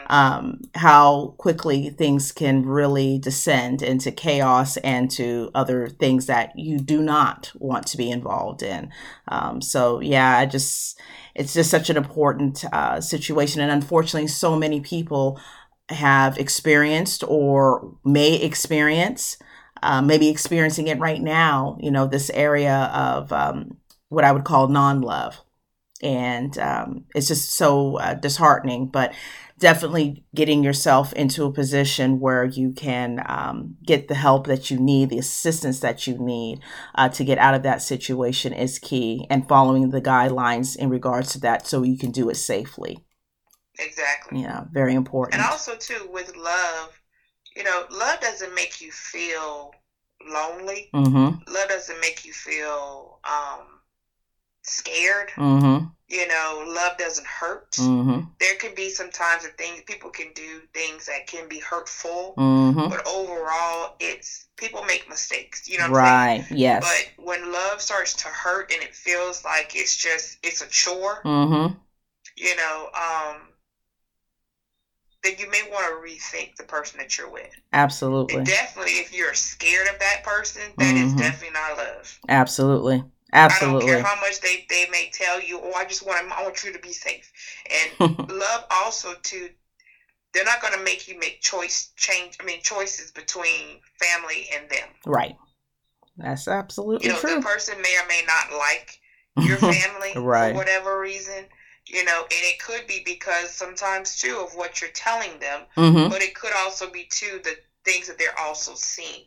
um, how quickly things can really descend into chaos and to other things that you do not want to be involved in. Um, so, yeah, I just, it's just such an important uh, situation. And unfortunately, so many people have experienced or may experience uh, maybe experiencing it right now, you know, this area of um, what I would call non love. And um, it's just so uh, disheartening, but definitely getting yourself into a position where you can um, get the help that you need, the assistance that you need uh, to get out of that situation is key, and following the guidelines in regards to that so you can do it safely. Exactly. Yeah, very important. And also, too, with love, you know, love doesn't make you feel lonely. Mm-hmm. Love doesn't make you feel um, scared. Mm-hmm. You know, love doesn't hurt. Mm-hmm. There can be sometimes that things people can do things that can be hurtful, mm-hmm. but overall, it's people make mistakes. You know, right? Yes. But when love starts to hurt and it feels like it's just it's a chore, mm-hmm. you know, um, then you may want to rethink the person that you're with. Absolutely. And definitely, if you're scared of that person, that mm-hmm. is definitely not love. Absolutely. Absolutely. I don't care how much they, they may tell you, oh, I just want I want you to be safe. And love also to they're not going to make you make choice change. I mean choices between family and them. Right. That's absolutely you know, true. The person may or may not like your family right. for whatever reason you know and it could be because sometimes too of what you're telling them mm-hmm. but it could also be too the things that they're also seeing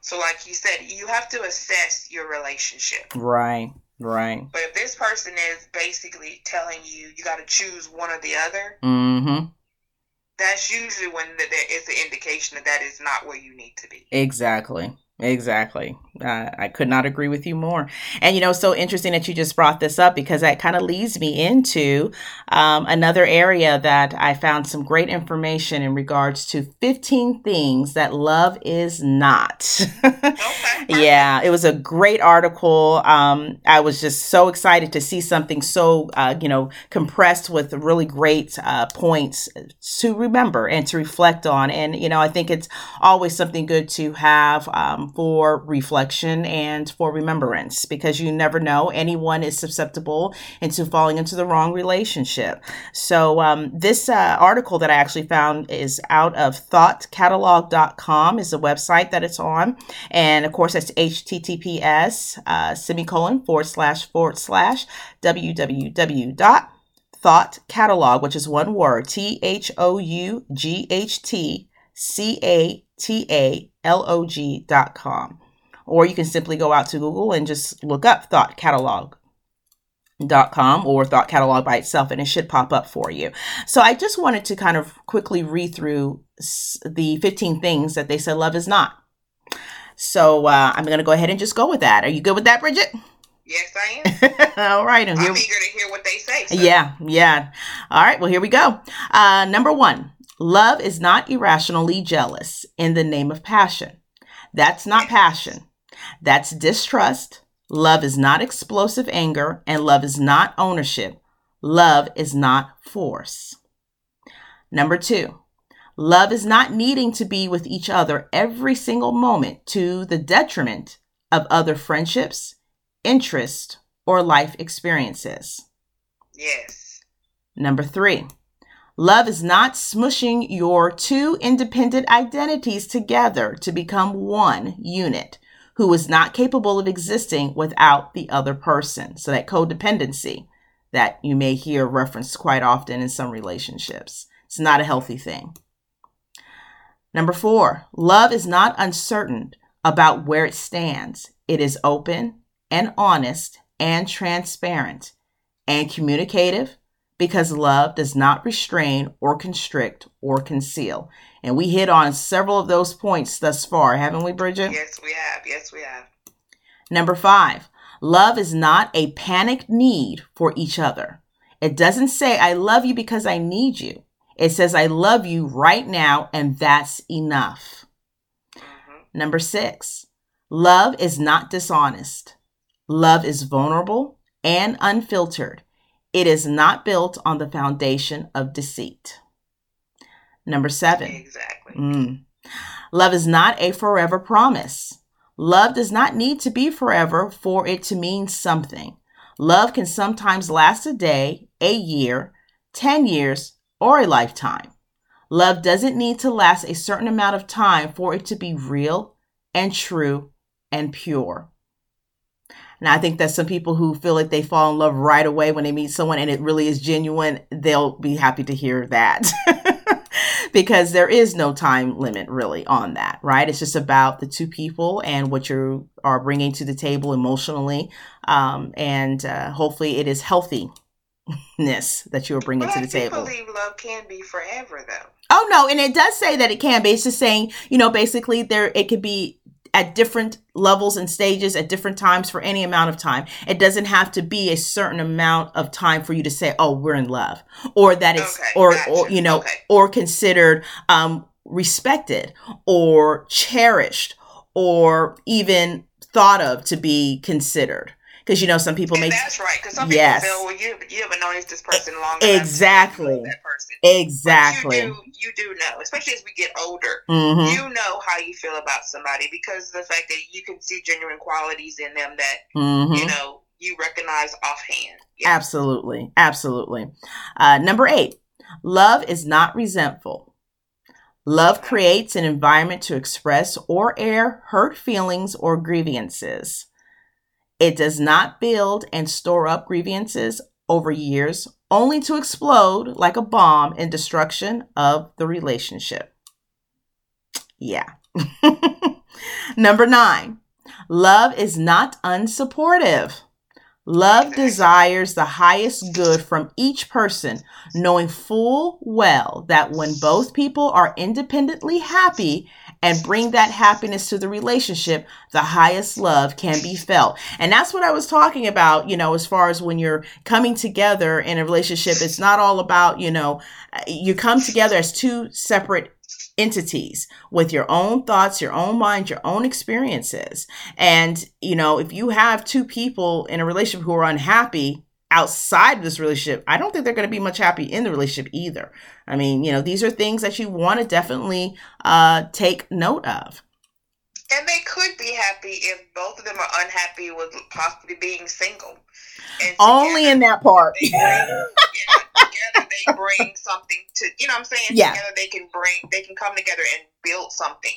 so like you said you have to assess your relationship. Right right. But if this person is basically telling you you got to choose one or the other mm-hmm. that's usually when there is an indication that that is not where you need to be. Exactly Exactly. Uh, I could not agree with you more. And, you know, so interesting that you just brought this up because that kind of leads me into um, another area that I found some great information in regards to 15 things that love is not. okay. yeah, it was a great article. Um, I was just so excited to see something so, uh, you know, compressed with really great uh, points to remember and to reflect on. And, you know, I think it's always something good to have. Um, for reflection and for remembrance because you never know anyone is susceptible into falling into the wrong relationship. So um, this uh, article that I actually found is out of thoughtcatalog.com is the website that it's on. And of course, that's https uh, semicolon forward slash forward slash www dot thought catalog, which is one word, T H O U G H T C A T A L O G dot com. Or you can simply go out to Google and just look up Thought Catalog dot com or thought catalog by itself and it should pop up for you so i just wanted to kind of quickly read through the 15 things that they said love is not so uh, i'm going to go ahead and just go with that are you good with that bridget Yes, I am. all right. I'm eager to hear what they say. So. Yeah, yeah. All right. Well, here we go. Uh, number one, Love is not irrationally jealous in the name of passion. That's not passion. That's distrust. Love is not explosive anger, and love is not ownership. Love is not force. Number two, love is not needing to be with each other every single moment to the detriment of other friendships, interests, or life experiences. Yes. Number three, Love is not smushing your two independent identities together to become one unit who is not capable of existing without the other person. So, that codependency that you may hear referenced quite often in some relationships. It's not a healthy thing. Number four, love is not uncertain about where it stands. It is open and honest and transparent and communicative because love does not restrain or constrict or conceal. And we hit on several of those points thus far, haven't we, Bridget? Yes, we have. Yes, we have. Number five, love is not a panicked need for each other. It doesn't say, I love you because I need you. It says, I love you right now, and that's enough. Mm-hmm. Number six, love is not dishonest. Love is vulnerable and unfiltered. It is not built on the foundation of deceit. Number seven. Exactly. Mm, love is not a forever promise. Love does not need to be forever for it to mean something. Love can sometimes last a day, a year, 10 years, or a lifetime. Love doesn't need to last a certain amount of time for it to be real, and true and pure. Now, I think that some people who feel like they fall in love right away when they meet someone and it really is genuine, they'll be happy to hear that. because there is no time limit really on that, right? It's just about the two people and what you are bringing to the table emotionally. Um, and uh, hopefully it is healthiness that you are bringing well, to the table. I believe love can be forever, though. Oh no, and it does say that it can be. It's just saying, you know, basically there it could be at different levels and stages at different times for any amount of time. It doesn't have to be a certain amount of time for you to say, "Oh, we're in love," or that it's okay, or gotcha. or you know, okay. or considered um respected or cherished or even thought of to be considered because you know some people and make that's right because some people feel well you you haven't known this person long exactly that person exactly but you do you do know especially as we get older mm-hmm. you know how you feel about somebody because of the fact that you can see genuine qualities in them that mm-hmm. you know you recognize offhand yeah. absolutely absolutely uh, number eight love is not resentful Love creates an environment to express or air hurt feelings or grievances. It does not build and store up grievances over years, only to explode like a bomb in destruction of the relationship. Yeah. Number nine, love is not unsupportive. Love desires the highest good from each person, knowing full well that when both people are independently happy and bring that happiness to the relationship, the highest love can be felt. And that's what I was talking about, you know, as far as when you're coming together in a relationship, it's not all about, you know, you come together as two separate entities with your own thoughts, your own mind, your own experiences. And, you know, if you have two people in a relationship who are unhappy, outside of this relationship, I don't think they're going to be much happy in the relationship either. I mean, you know, these are things that you want to definitely uh, take note of. And they could be happy if both of them are unhappy with possibly being single. And Only in that part. They bring, yeah, together they bring something to you know what I'm saying? Yeah. Together they can bring they can come together and build something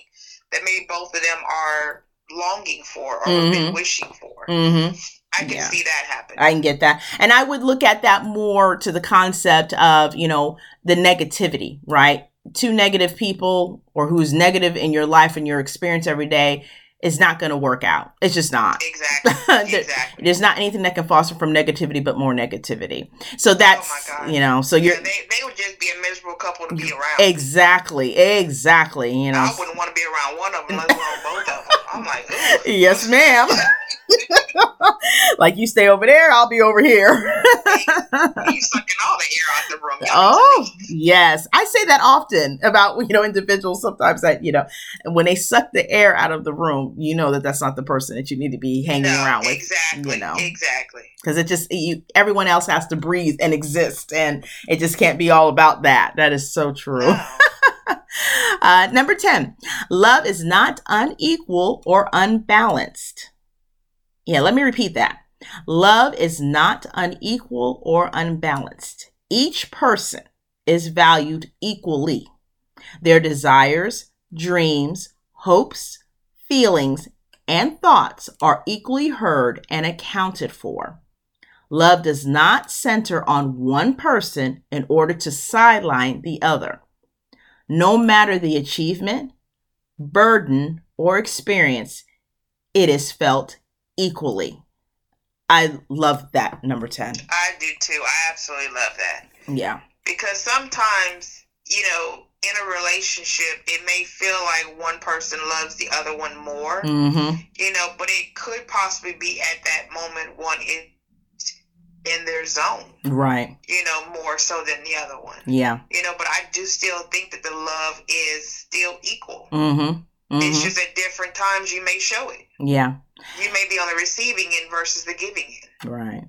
that maybe both of them are longing for or mm-hmm. been wishing for. Mm-hmm. I can yeah. see that happen. I can get that. And I would look at that more to the concept of, you know, the negativity, right? Two negative people or who's negative in your life and your experience every day is not going to work out. It's just not. Exactly. there, exactly. There's not anything that can foster from negativity, but more negativity. So oh that's, oh you know, so you're. Yeah, they, they would just be a miserable couple to be around. Exactly. Exactly. You know, I wouldn't want to be around one of them, let alone both of them. I'm like, yes, ma'am. like you stay over there, I'll be over here. you sucking all the air out the room. Oh, yes. I say that often about, you know, individuals sometimes that, you know, when they suck the air out of the room, you know that that's not the person that you need to be hanging no, around with. Exactly. You know, exactly. Because it just, you, everyone else has to breathe and exist. And it just can't be all about that. That is so true. No. uh, number 10, love is not unequal or unbalanced. Yeah, let me repeat that. Love is not unequal or unbalanced. Each person is valued equally. Their desires, dreams, hopes, feelings, and thoughts are equally heard and accounted for. Love does not center on one person in order to sideline the other. No matter the achievement, burden, or experience, it is felt equally. I love that number 10. I do too. I absolutely love that. Yeah. Because sometimes, you know, in a relationship, it may feel like one person loves the other one more, mm-hmm. you know, but it could possibly be at that moment one is in their zone. Right. You know, more so than the other one. Yeah. You know, but I do still think that the love is still equal. Mm-hmm. Mm-hmm. It's just at different times you may show it. Yeah. You may be on the receiving end versus the giving end. Right.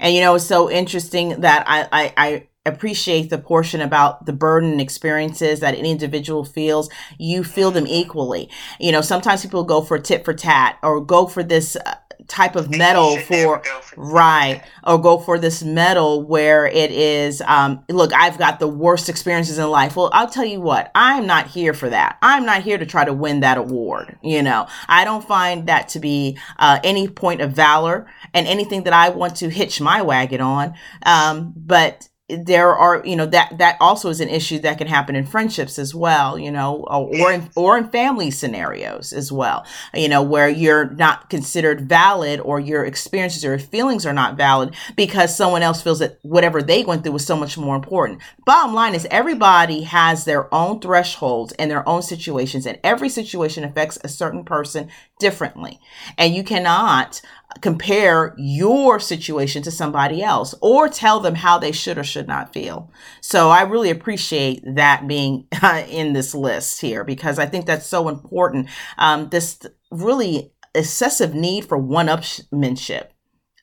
And you know, it's so interesting that I, I, I appreciate the portion about the burden experiences that an individual feels you feel them equally you know sometimes people go for tit for tat or go for this uh, type of medal for, for right. or go for this medal where it is um, look i've got the worst experiences in life. Well i'll tell you what i'm not here for that. I'm not here to try to win that award you know? I don't find that to be uh, any point of valor and anything that i want to hitch my wagon on. Um, but there are you know that that also is an issue that can happen in friendships as well you know or in or in family scenarios as well you know where you're not considered valid or your experiences or your feelings are not valid because someone else feels that whatever they went through was so much more important. Bottom line is everybody has their own thresholds and their own situations and every situation affects a certain person differently and you cannot compare your situation to somebody else or tell them how they should or should not feel. So I really appreciate that being uh, in this list here because I think that's so important. Um, this really excessive need for one upmanship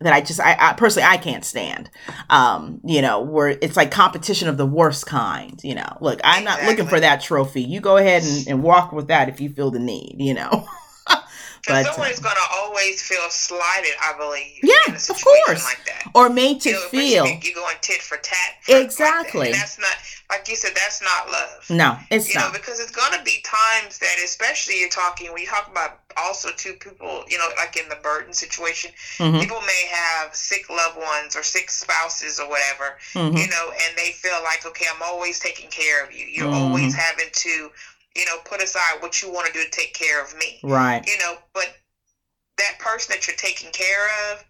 that I just, I, I, personally, I can't stand. Um, you know, where it's like competition of the worst kind. You know, look, I'm not looking for that trophy. You go ahead and, and walk with that if you feel the need. You know. Because someone's uh, going to always feel slighted, I believe. Yeah, of course. Like that. Or made to feel. You're going tit for tat. For exactly. Like that. that's not, like you said, that's not love. No, it's you not. know, because it's going to be times that, especially you're talking, when you talk about also two people, you know, like in the burden situation, mm-hmm. people may have sick loved ones or sick spouses or whatever, mm-hmm. you know, and they feel like, okay, I'm always taking care of you. You're mm-hmm. always having to you know, put aside what you want to do to take care of me. Right. You know, but that person that you're taking care of,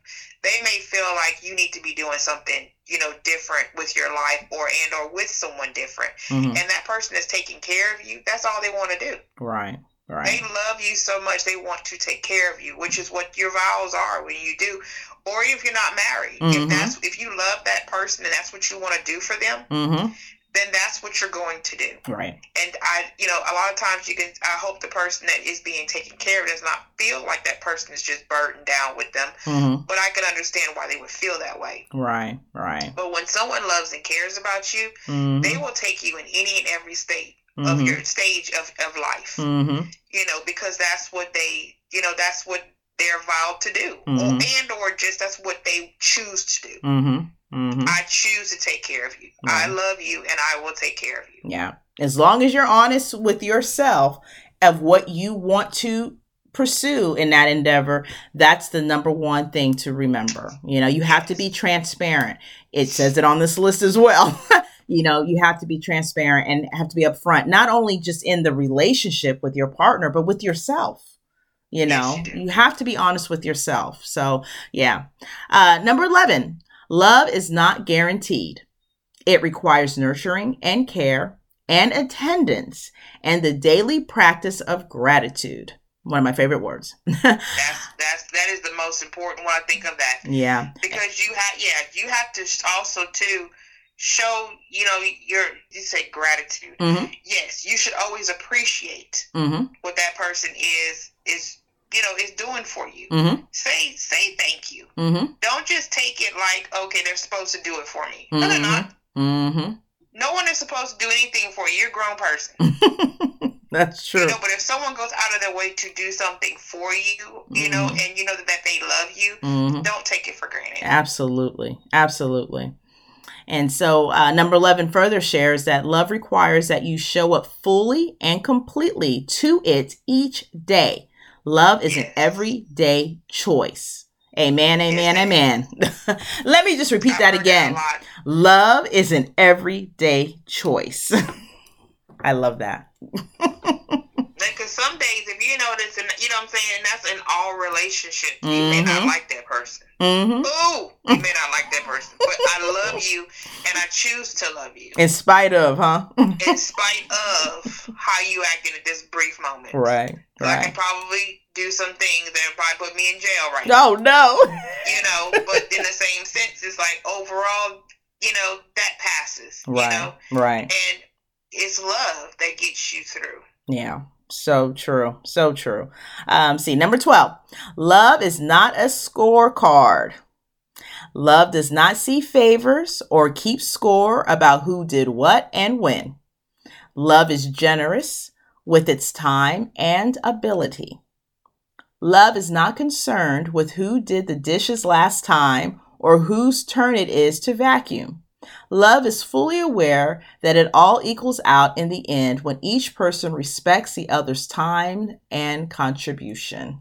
they may feel like you need to be doing something, you know, different with your life or and or with someone different. Mm-hmm. And that person that's taking care of you, that's all they want to do. Right. Right. They love you so much they want to take care of you, which is what your vows are when you do. Or if you're not married, mm-hmm. if that's if you love that person and that's what you want to do for them, mm-hmm then that's what you're going to do. Right. And I, you know, a lot of times you can, I hope the person that is being taken care of does not feel like that person is just burdened down with them. Mm-hmm. But I can understand why they would feel that way. Right, right. But when someone loves and cares about you, mm-hmm. they will take you in any and every state mm-hmm. of your stage of, of life. Mm-hmm. You know, because that's what they, you know, that's what they're vowed to do. Mm-hmm. and or just that's what they choose to do. Mm-hmm. Mm-hmm. I choose to take care of you. I love you and I will take care of you. Yeah. As long as you're honest with yourself of what you want to pursue in that endeavor, that's the number one thing to remember. You know, you have to be transparent. It says it on this list as well. you know, you have to be transparent and have to be upfront, not only just in the relationship with your partner, but with yourself. You know, yes, you, you, have to be honest with yourself. So, yeah. Uh, number 11, Love is not guaranteed. It requires nurturing and care and attendance and the daily practice of gratitude. One of my favorite words. that's that's that is the most important when I think of that. Yeah. Because you have yeah, you have to also too show, you know, your you say gratitude. Mm-hmm. Yes, you should always appreciate mm-hmm. what that person is is you know is doing for you. Mm-hmm. Say say thank you. Mm-hmm. Don't just take it like okay they're supposed to do it for me. Mm-hmm. No, they're not. Mm-hmm. No one is supposed to do anything for you. You're a grown person. That's true. You know, but if someone goes out of their way to do something for you, you know, mm-hmm. and you know that, that they love you, mm-hmm. don't take it for granted. Absolutely, absolutely. And so, uh, number 11 further shares that love requires that you show up fully and completely to it each day Love is an everyday choice. Amen, amen, amen. Let me just repeat that again. Love is an everyday choice. I love that. Because some days, if you notice, and you know what I'm saying, that's in all relationships. You mm-hmm. may not mm-hmm. like that person. Mm-hmm. Ooh, you may not like that person, but I love you, and I choose to love you in spite of, huh? in spite of how you acted at this brief moment. Right. Right. I can probably do some things that probably put me in jail right now. Oh no. You know, but in the same sense, it's like overall, you know, that passes. Right. You know? Right. And it's love that gets you through. Yeah. So true. So true. Um, see, number 12. Love is not a scorecard. Love does not see favors or keep score about who did what and when. Love is generous with its time and ability. Love is not concerned with who did the dishes last time or whose turn it is to vacuum. Love is fully aware that it all equals out in the end when each person respects the other's time and contribution.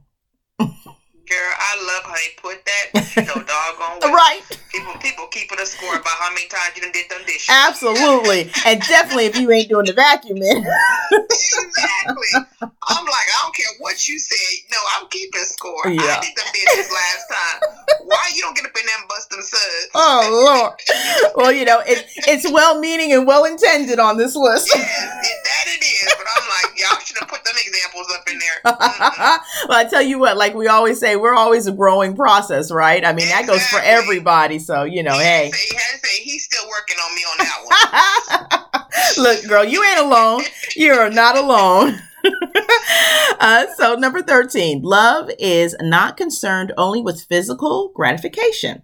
Girl, I love how they put that. You know, doggone well. right. People, people keeping a score about how many times you done did them dishes. Absolutely, and definitely if you ain't doing the vacuuming. exactly. I'm like, I don't care what you say. No, I'm keeping score. Yeah. I did them dishes last time. Why you don't get up in there and bust them suds? Oh Lord. Well, you know, it, it's well-meaning and well-intended on this list. Yeah, that it is. But I'm like, y'all should have put them examples up in there. Mm-hmm. well, I tell you what, like we always say, we're always a growing process, right? I mean, exactly. that goes for everybody. So, you know, he hey. Say, say, he's still working on me on that one. Look, girl, you ain't alone. You're not alone. uh, so, number 13, love is not concerned only with physical gratification.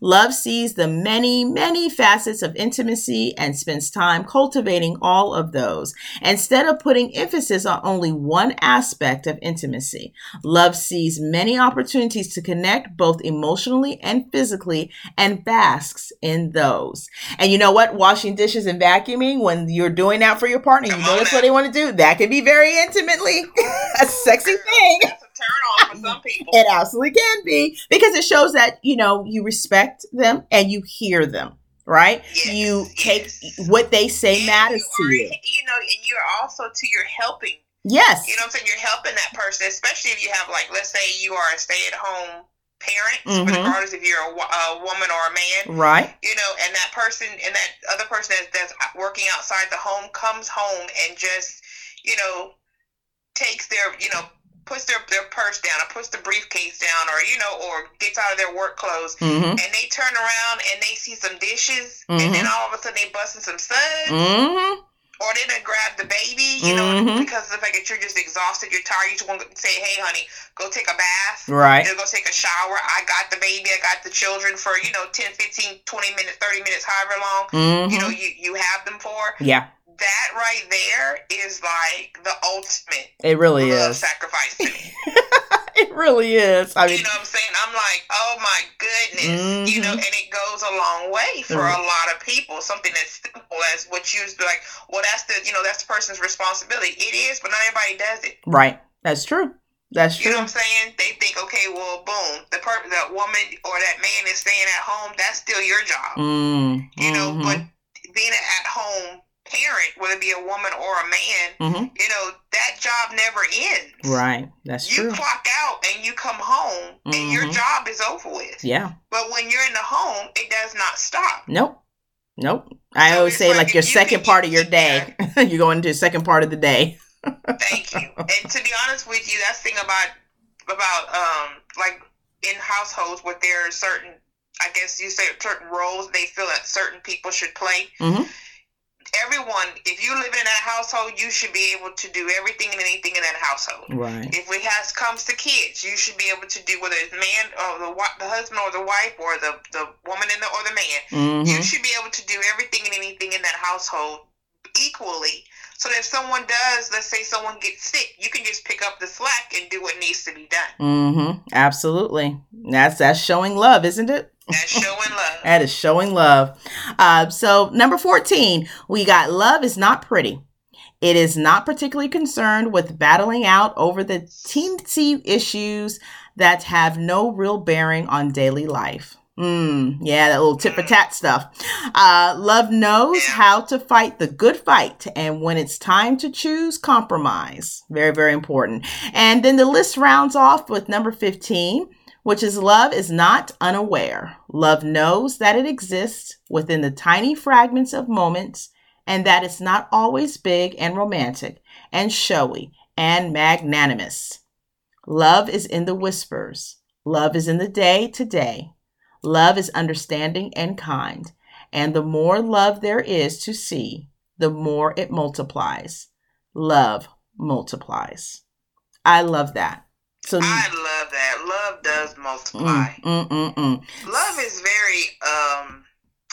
Love sees the many, many facets of intimacy and spends time cultivating all of those instead of putting emphasis on only one aspect of intimacy. Love sees many opportunities to connect both emotionally and physically and basks in those. And you know what? Washing dishes and vacuuming, when you're doing that for your partner, you that's what they want to do. That can be very intimately a sexy thing turn on for some people. It absolutely can be because it shows that you know you respect them and you hear them. Right, yes, you take yes. what they say and matters you are, to you. You know, and you're also to you're helping. Yes, you know I'm saying. You're helping that person, especially if you have like, let's say you are a stay-at-home parent, mm-hmm. regardless if you're a, a, woman or a man, right? You know, and that person and that other person that's, that's working outside the home comes home and just, you know, takes their, you know, puts their, their purse down or puts the briefcase down or you know or gets out of their work clothes mm-hmm. and they turn around and they see some dishes mm-hmm. and then mm-hmm. all of a sudden they busting some suds mm-hmm. or they done grab the baby you know mm-hmm. because of the fact that you're just exhausted you're tired you just want to say hey honey go take a bath right you know, go take a shower I got the baby I got the children for you know 10 15 20 minutes 30 minutes however long you know you, you have them for yeah that right there is like the ultimate. It really is sacrifice to me. it really is. I mean, you know what I'm saying? I'm like, oh my goodness, mm-hmm. you know, and it goes a long way for mm-hmm. a lot of people. Something as simple as what you like. Well, that's the you know that's the person's responsibility. It is, but not everybody does it. Right. That's true. That's true. You know what I'm saying? They think, okay, well, boom, the per- that woman or that man is staying at home. That's still your job. Mm-hmm. You know, but mm-hmm. being at home parent, whether it be a woman or a man, mm-hmm. you know, that job never ends. Right. That's you true. You clock out and you come home mm-hmm. and your mm-hmm. job is over with. Yeah. But when you're in the home, it does not stop. Nope. Nope. I so always say like, like your second part of your day. you're going into the second part of the day. Thank you. And to be honest with you, that's the thing about about um like in households where there are certain I guess you say certain roles they feel that certain people should play. Mm-hmm everyone, if you live in that household, you should be able to do everything and anything in that household. Right. If it has comes to kids, you should be able to do whether it's man or the the husband or the wife or the the woman and the or the man. Mm-hmm. You should be able to do everything and anything in that household equally. So that if someone does, let's say someone gets sick, you can just pick up the slack and do what needs to be done. Mm-hmm. Absolutely. That's that's showing love, isn't it? That's showing love. that is showing love. Uh, so, number 14, we got love is not pretty. It is not particularly concerned with battling out over the teensy issues that have no real bearing on daily life. Mm, yeah, that little tit for tat stuff. Uh, love knows how to fight the good fight, and when it's time to choose, compromise. Very, very important. And then the list rounds off with number 15 which is love is not unaware. Love knows that it exists within the tiny fragments of moments and that it's not always big and romantic and showy and magnanimous. Love is in the whispers. Love is in the day to day. Love is understanding and kind. And the more love there is to see, the more it multiplies. Love multiplies. I love that. I love that. Love does multiply. Mm, mm, mm, love is very um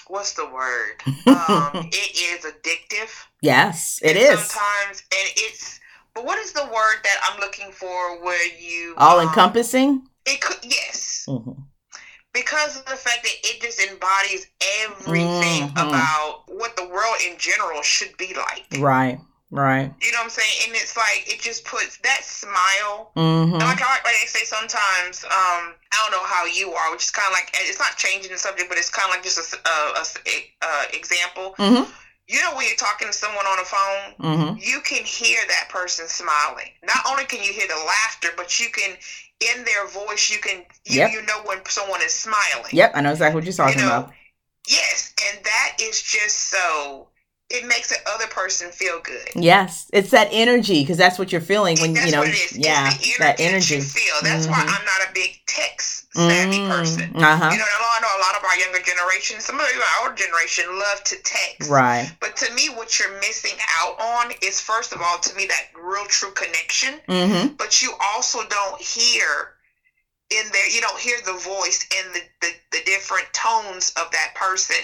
what's the word? Um it is addictive. Yes, it is. Sometimes and it's but what is the word that I'm looking for where you all um, encompassing? It could yes. Mm-hmm. Because of the fact that it just embodies everything mm-hmm. about what the world in general should be like. Right. Right. You know what I'm saying? And it's like it just puts that smile. Mm-hmm. like, like I say sometimes, um, I don't know how you are, which is kind of like it's not changing the subject, but it's kind of like just a, a, a, a example. Mm-hmm. You know, when you're talking to someone on the phone, mm-hmm. you can hear that person smiling. Not only can you hear the laughter, but you can, in their voice, you can you, yep. you know when someone is smiling. Yep, I know exactly what you're talking you know? about. Yes, and that is just so it makes the other person feel good. Yes, it's that energy because that's what you're feeling when you know. Yeah, that energy. feel. That's mm-hmm. why I'm not a big text savvy mm-hmm. person. Uh-huh. You know, I know a lot of our younger generation, some of our older generation, love to text. Right. But to me, what you're missing out on is first of all, to me, that real true connection. Mm-hmm. But you also don't hear in there. You don't hear the voice and the, the the different tones of that person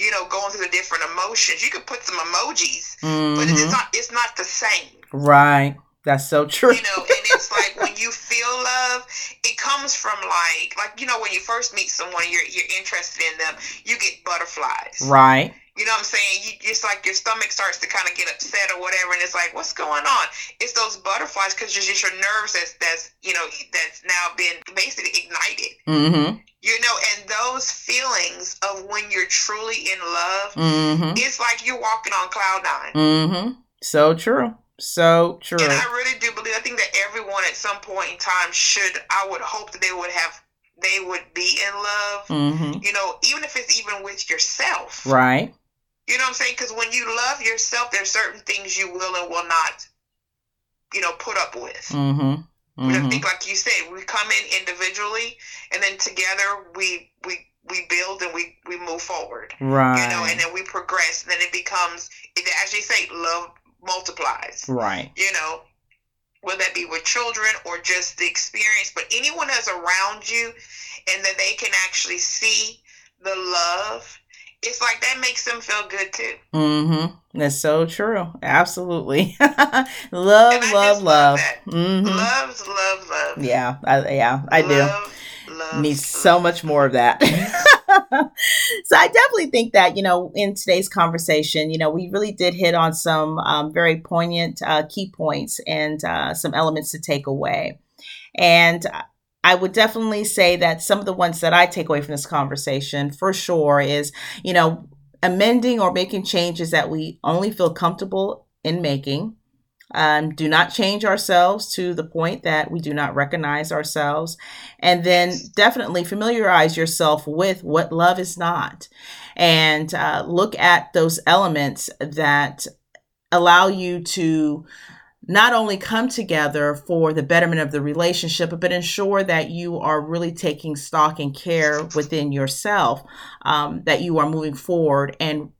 you know, going through the different emotions. You could put some emojis, mm-hmm. but it's not it's not the same. Right. That's so true. You know, and it's like when you feel love, it comes from like like you know when you first meet someone, you're you're interested in them, you get butterflies. Right. You know what I'm saying? You just like your stomach starts to kind of get upset or whatever, and it's like, what's going on? It's those butterflies because it's just your nerves that's that's you know that's now been basically ignited. Mm-hmm. You know, and those feelings of when you're truly in love, mm-hmm. it's like you're walking on cloud 9 mm-hmm. So true. So true. And I really do believe. I think that everyone at some point in time should. I would hope that they would have. They would be in love. Mm-hmm. You know, even if it's even with yourself. Right. You know what I'm saying? Because when you love yourself, there's certain things you will and will not, you know, put up with. Mm-hmm. Mm-hmm. I think, like you said, we come in individually, and then together we we we build and we we move forward. Right. You know, and then we progress, and then it becomes, it, as they say, love multiplies. Right. You know, whether that be with children or just the experience, but anyone that's around you, and that they can actually see the love it's like that makes them feel good too. Mm-hmm. That's so true. Absolutely. love, love, love, love. Mm-hmm. Love, love, love. Yeah, I, yeah, I love, do. Love, Need so much more of that. so I definitely think that you know in today's conversation, you know, we really did hit on some um, very poignant uh, key points and uh, some elements to take away. And I would definitely say that some of the ones that I take away from this conversation for sure is, you know, amending or making changes that we only feel comfortable in making. Um, do not change ourselves to the point that we do not recognize ourselves. And then definitely familiarize yourself with what love is not. And uh, look at those elements that allow you to not only come together for the betterment of the relationship, but ensure that you are really taking stock and care within yourself, um, that you are moving forward and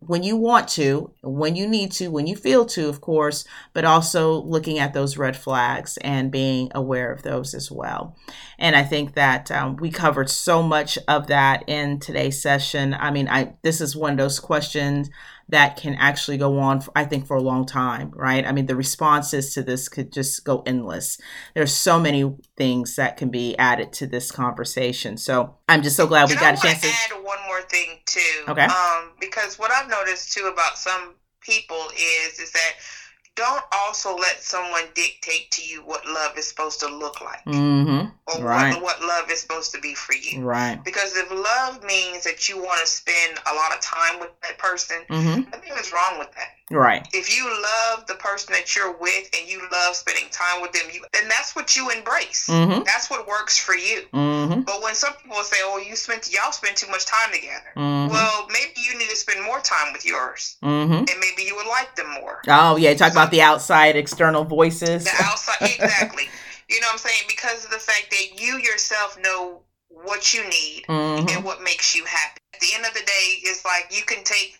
when you want to, when you need to, when you feel to, of course, but also looking at those red flags and being aware of those as well. And I think that um, we covered so much of that in today's session. I mean, I this is one of those questions that can actually go on, for, I think, for a long time, right? I mean, the responses to this could just go endless. There's so many things that can be added to this conversation. So I'm just so glad we got a chance to add one more thing too. Okay. Um, because what I've noticed too about some people is is that don't also let someone dictate to you what love is supposed to look like mm-hmm. or right. what, what, love is supposed to be for you right because if love means that you want to spend a lot of time with that person mm-hmm. i think what's wrong with that Right. If you love the person that you're with and you love spending time with them, you, then that's what you embrace. Mm-hmm. That's what works for you. Mm-hmm. But when some people say, "Oh, you spent y'all spend too much time together," mm-hmm. well, maybe you need to spend more time with yours, mm-hmm. and maybe you would like them more. Oh yeah, talk so, about the outside external voices. The outside, exactly. you know what I'm saying? Because of the fact that you yourself know what you need mm-hmm. and what makes you happy. At the end of the day, it's like you can take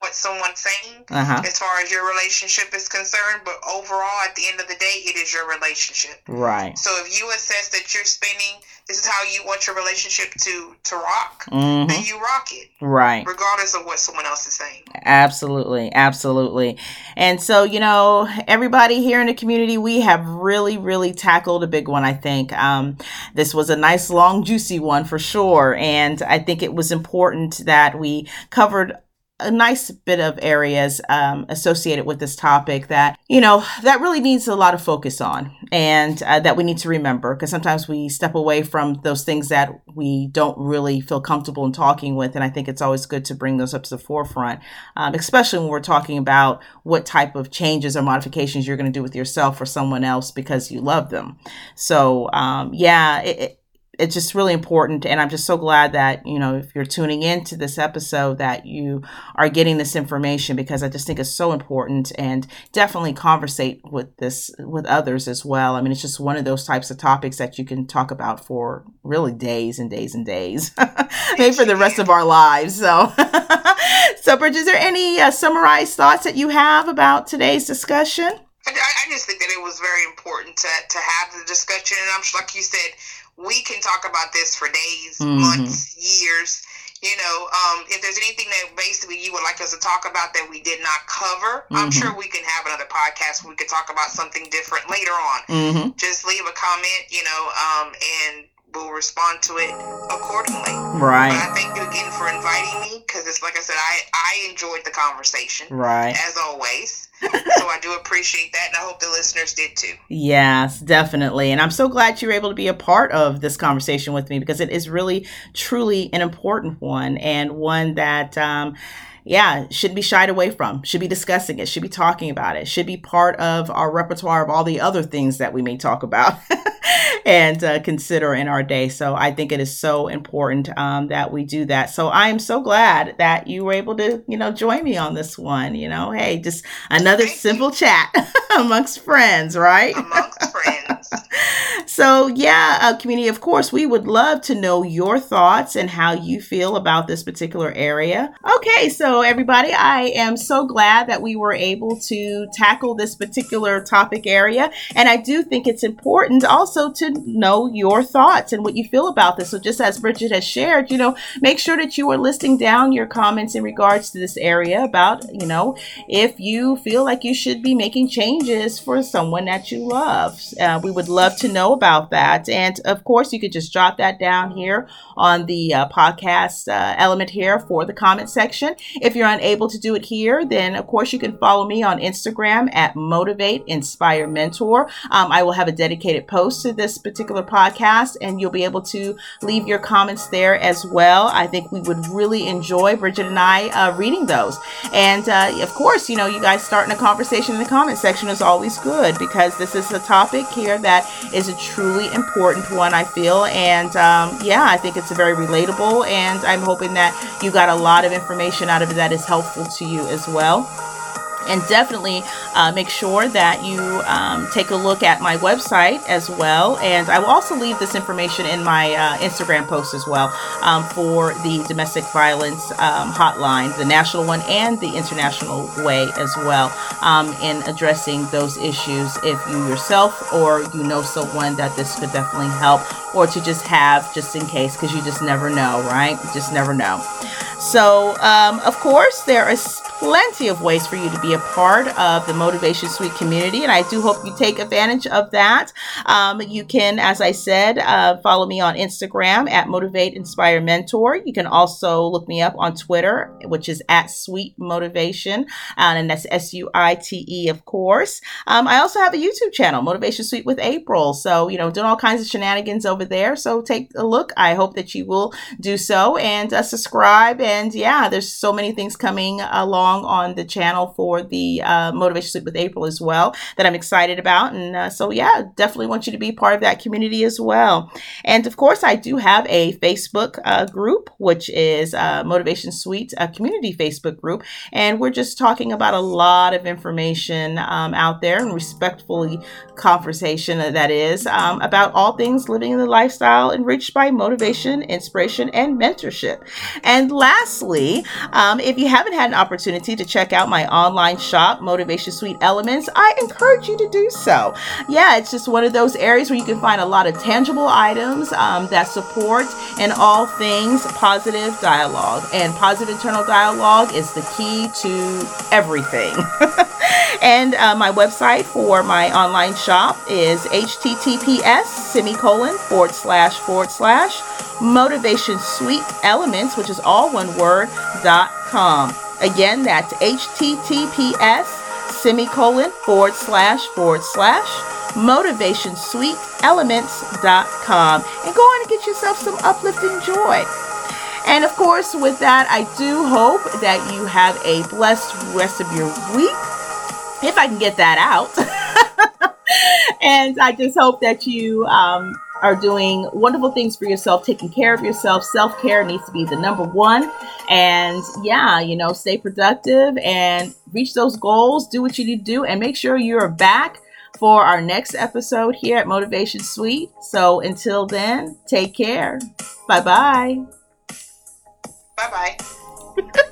what someone's saying uh-huh. as far as your relationship is concerned, but overall, at the end of the day, it is your relationship. Right. So if you assess that you're spending, this is how you want your relationship to to rock, mm-hmm. then you rock it. Right. Regardless of what someone else is saying. Absolutely, absolutely. And so you know, everybody here in the community, we have really, really tackled a big one. I think um, this was a nice, long, juicy one for sure, and I think it was important that we covered a nice bit of areas um, associated with this topic that you know that really needs a lot of focus on and uh, that we need to remember because sometimes we step away from those things that we don't really feel comfortable in talking with and i think it's always good to bring those up to the forefront um, especially when we're talking about what type of changes or modifications you're going to do with yourself or someone else because you love them. So um, yeah it, it's just really important and i'm just so glad that you know if you're tuning into this episode that you are getting this information because i just think it's so important and definitely conversate with this with others as well. I mean it's just one of those types of topics that you can talk about for really days and days and days maybe for the rest of our lives. So so bridget is there any uh, summarized thoughts that you have about today's discussion? I, I just think that it was very important to, to have the discussion and i'm like you said we can talk about this for days, mm-hmm. months, years. You know, um, if there's anything that basically you would like us to talk about that we did not cover, mm-hmm. I'm sure we can have another podcast where we could talk about something different later on. Mm-hmm. Just leave a comment, you know, um, and we'll respond to it accordingly. Right. But I thank you again for inviting me because it's like I said, I I enjoyed the conversation. Right. As always. So I do appreciate that, and I hope the listeners did too. Yes, definitely. And I'm so glad you were able to be a part of this conversation with me because it is really, truly an important one and one that. Um, yeah, should be shied away from, should be discussing it, should be talking about it, should be part of our repertoire of all the other things that we may talk about. and uh, consider in our day. So I think it is so important um, that we do that. So I am so glad that you were able to, you know, join me on this one. You know, hey, just another Thank simple you. chat amongst friends, right? Amongst friends. So yeah, uh, community. Of course, we would love to know your thoughts and how you feel about this particular area. Okay, so everybody, I am so glad that we were able to tackle this particular topic area, and I do think it's important also to know your thoughts and what you feel about this. So, just as Bridget has shared, you know, make sure that you are listing down your comments in regards to this area about, you know, if you feel like you should be making changes for someone that you love. Uh, we would love to know about that. And of course, you could just jot that down here on the uh, podcast uh, element here for the comment section. If you're unable to do it here, then of course you can follow me on Instagram at Motivate Inspire Mentor. Um, I will have a dedicated post to this particular podcast, and you'll be able to leave your comments there as well. I think we would really enjoy Bridget and I uh, reading those. And uh, of course, you know, you guys starting a conversation in the comment section is always good because this is a topic here that is a truly important one, I feel. And um, yeah, I think it's very relatable, and I'm hoping that you got a lot of information out of it that is helpful to you as well and definitely uh, make sure that you um, take a look at my website as well. And I will also leave this information in my uh, Instagram post as well um, for the domestic violence um, hotline, the national one and the international way as well, um, in addressing those issues if you yourself or you know someone that this could definitely help or to just have just in case because you just never know, right? You just never know. So, um, of course, there is plenty of ways for you to be a part of the Motivation Suite community, and I do hope you take advantage of that. Um, you can, as I said, uh, follow me on Instagram at Motivate Inspire Mentor. You can also look me up on Twitter, which is at Suite Motivation, uh, and that's S U I T E, of course. Um, I also have a YouTube channel, Motivation Suite with April. So, you know, doing all kinds of shenanigans over there. So take a look. I hope that you will do so and uh, subscribe. And yeah, there's so many things coming along on the channel for the uh, Motivation Suite with April as well that I'm excited about. And uh, so, yeah, definitely want you to be part of that community as well. And of course, I do have a Facebook uh, group, which is uh, Motivation Suite, a community Facebook group. And we're just talking about a lot of information um, out there and respectfully conversation that is um, about all things living in the lifestyle enriched by motivation, inspiration, and mentorship. And lastly, um, if you haven't had an opportunity to check out my online shop, Motivation Suite Elements, I encourage you to do so. Yeah, it's just one of those areas where you can find a lot of tangible items um, that support in all things positive dialogue. And positive internal dialogue is the key to everything. and uh, my website for my online shop is https semicolon forward slash forward slash motivation suite elements, which is all one word, dot com. Again, that's https semicolon forward slash forward slash motivation suite elements.com and go on and get yourself some uplifting joy. And of course, with that, I do hope that you have a blessed rest of your week. If I can get that out. and I just hope that you um, are doing wonderful things for yourself, taking care of yourself. Self care needs to be the number one. And yeah, you know, stay productive and reach those goals, do what you need to do, and make sure you're back for our next episode here at Motivation Suite. So until then, take care. Bye bye. Bye bye.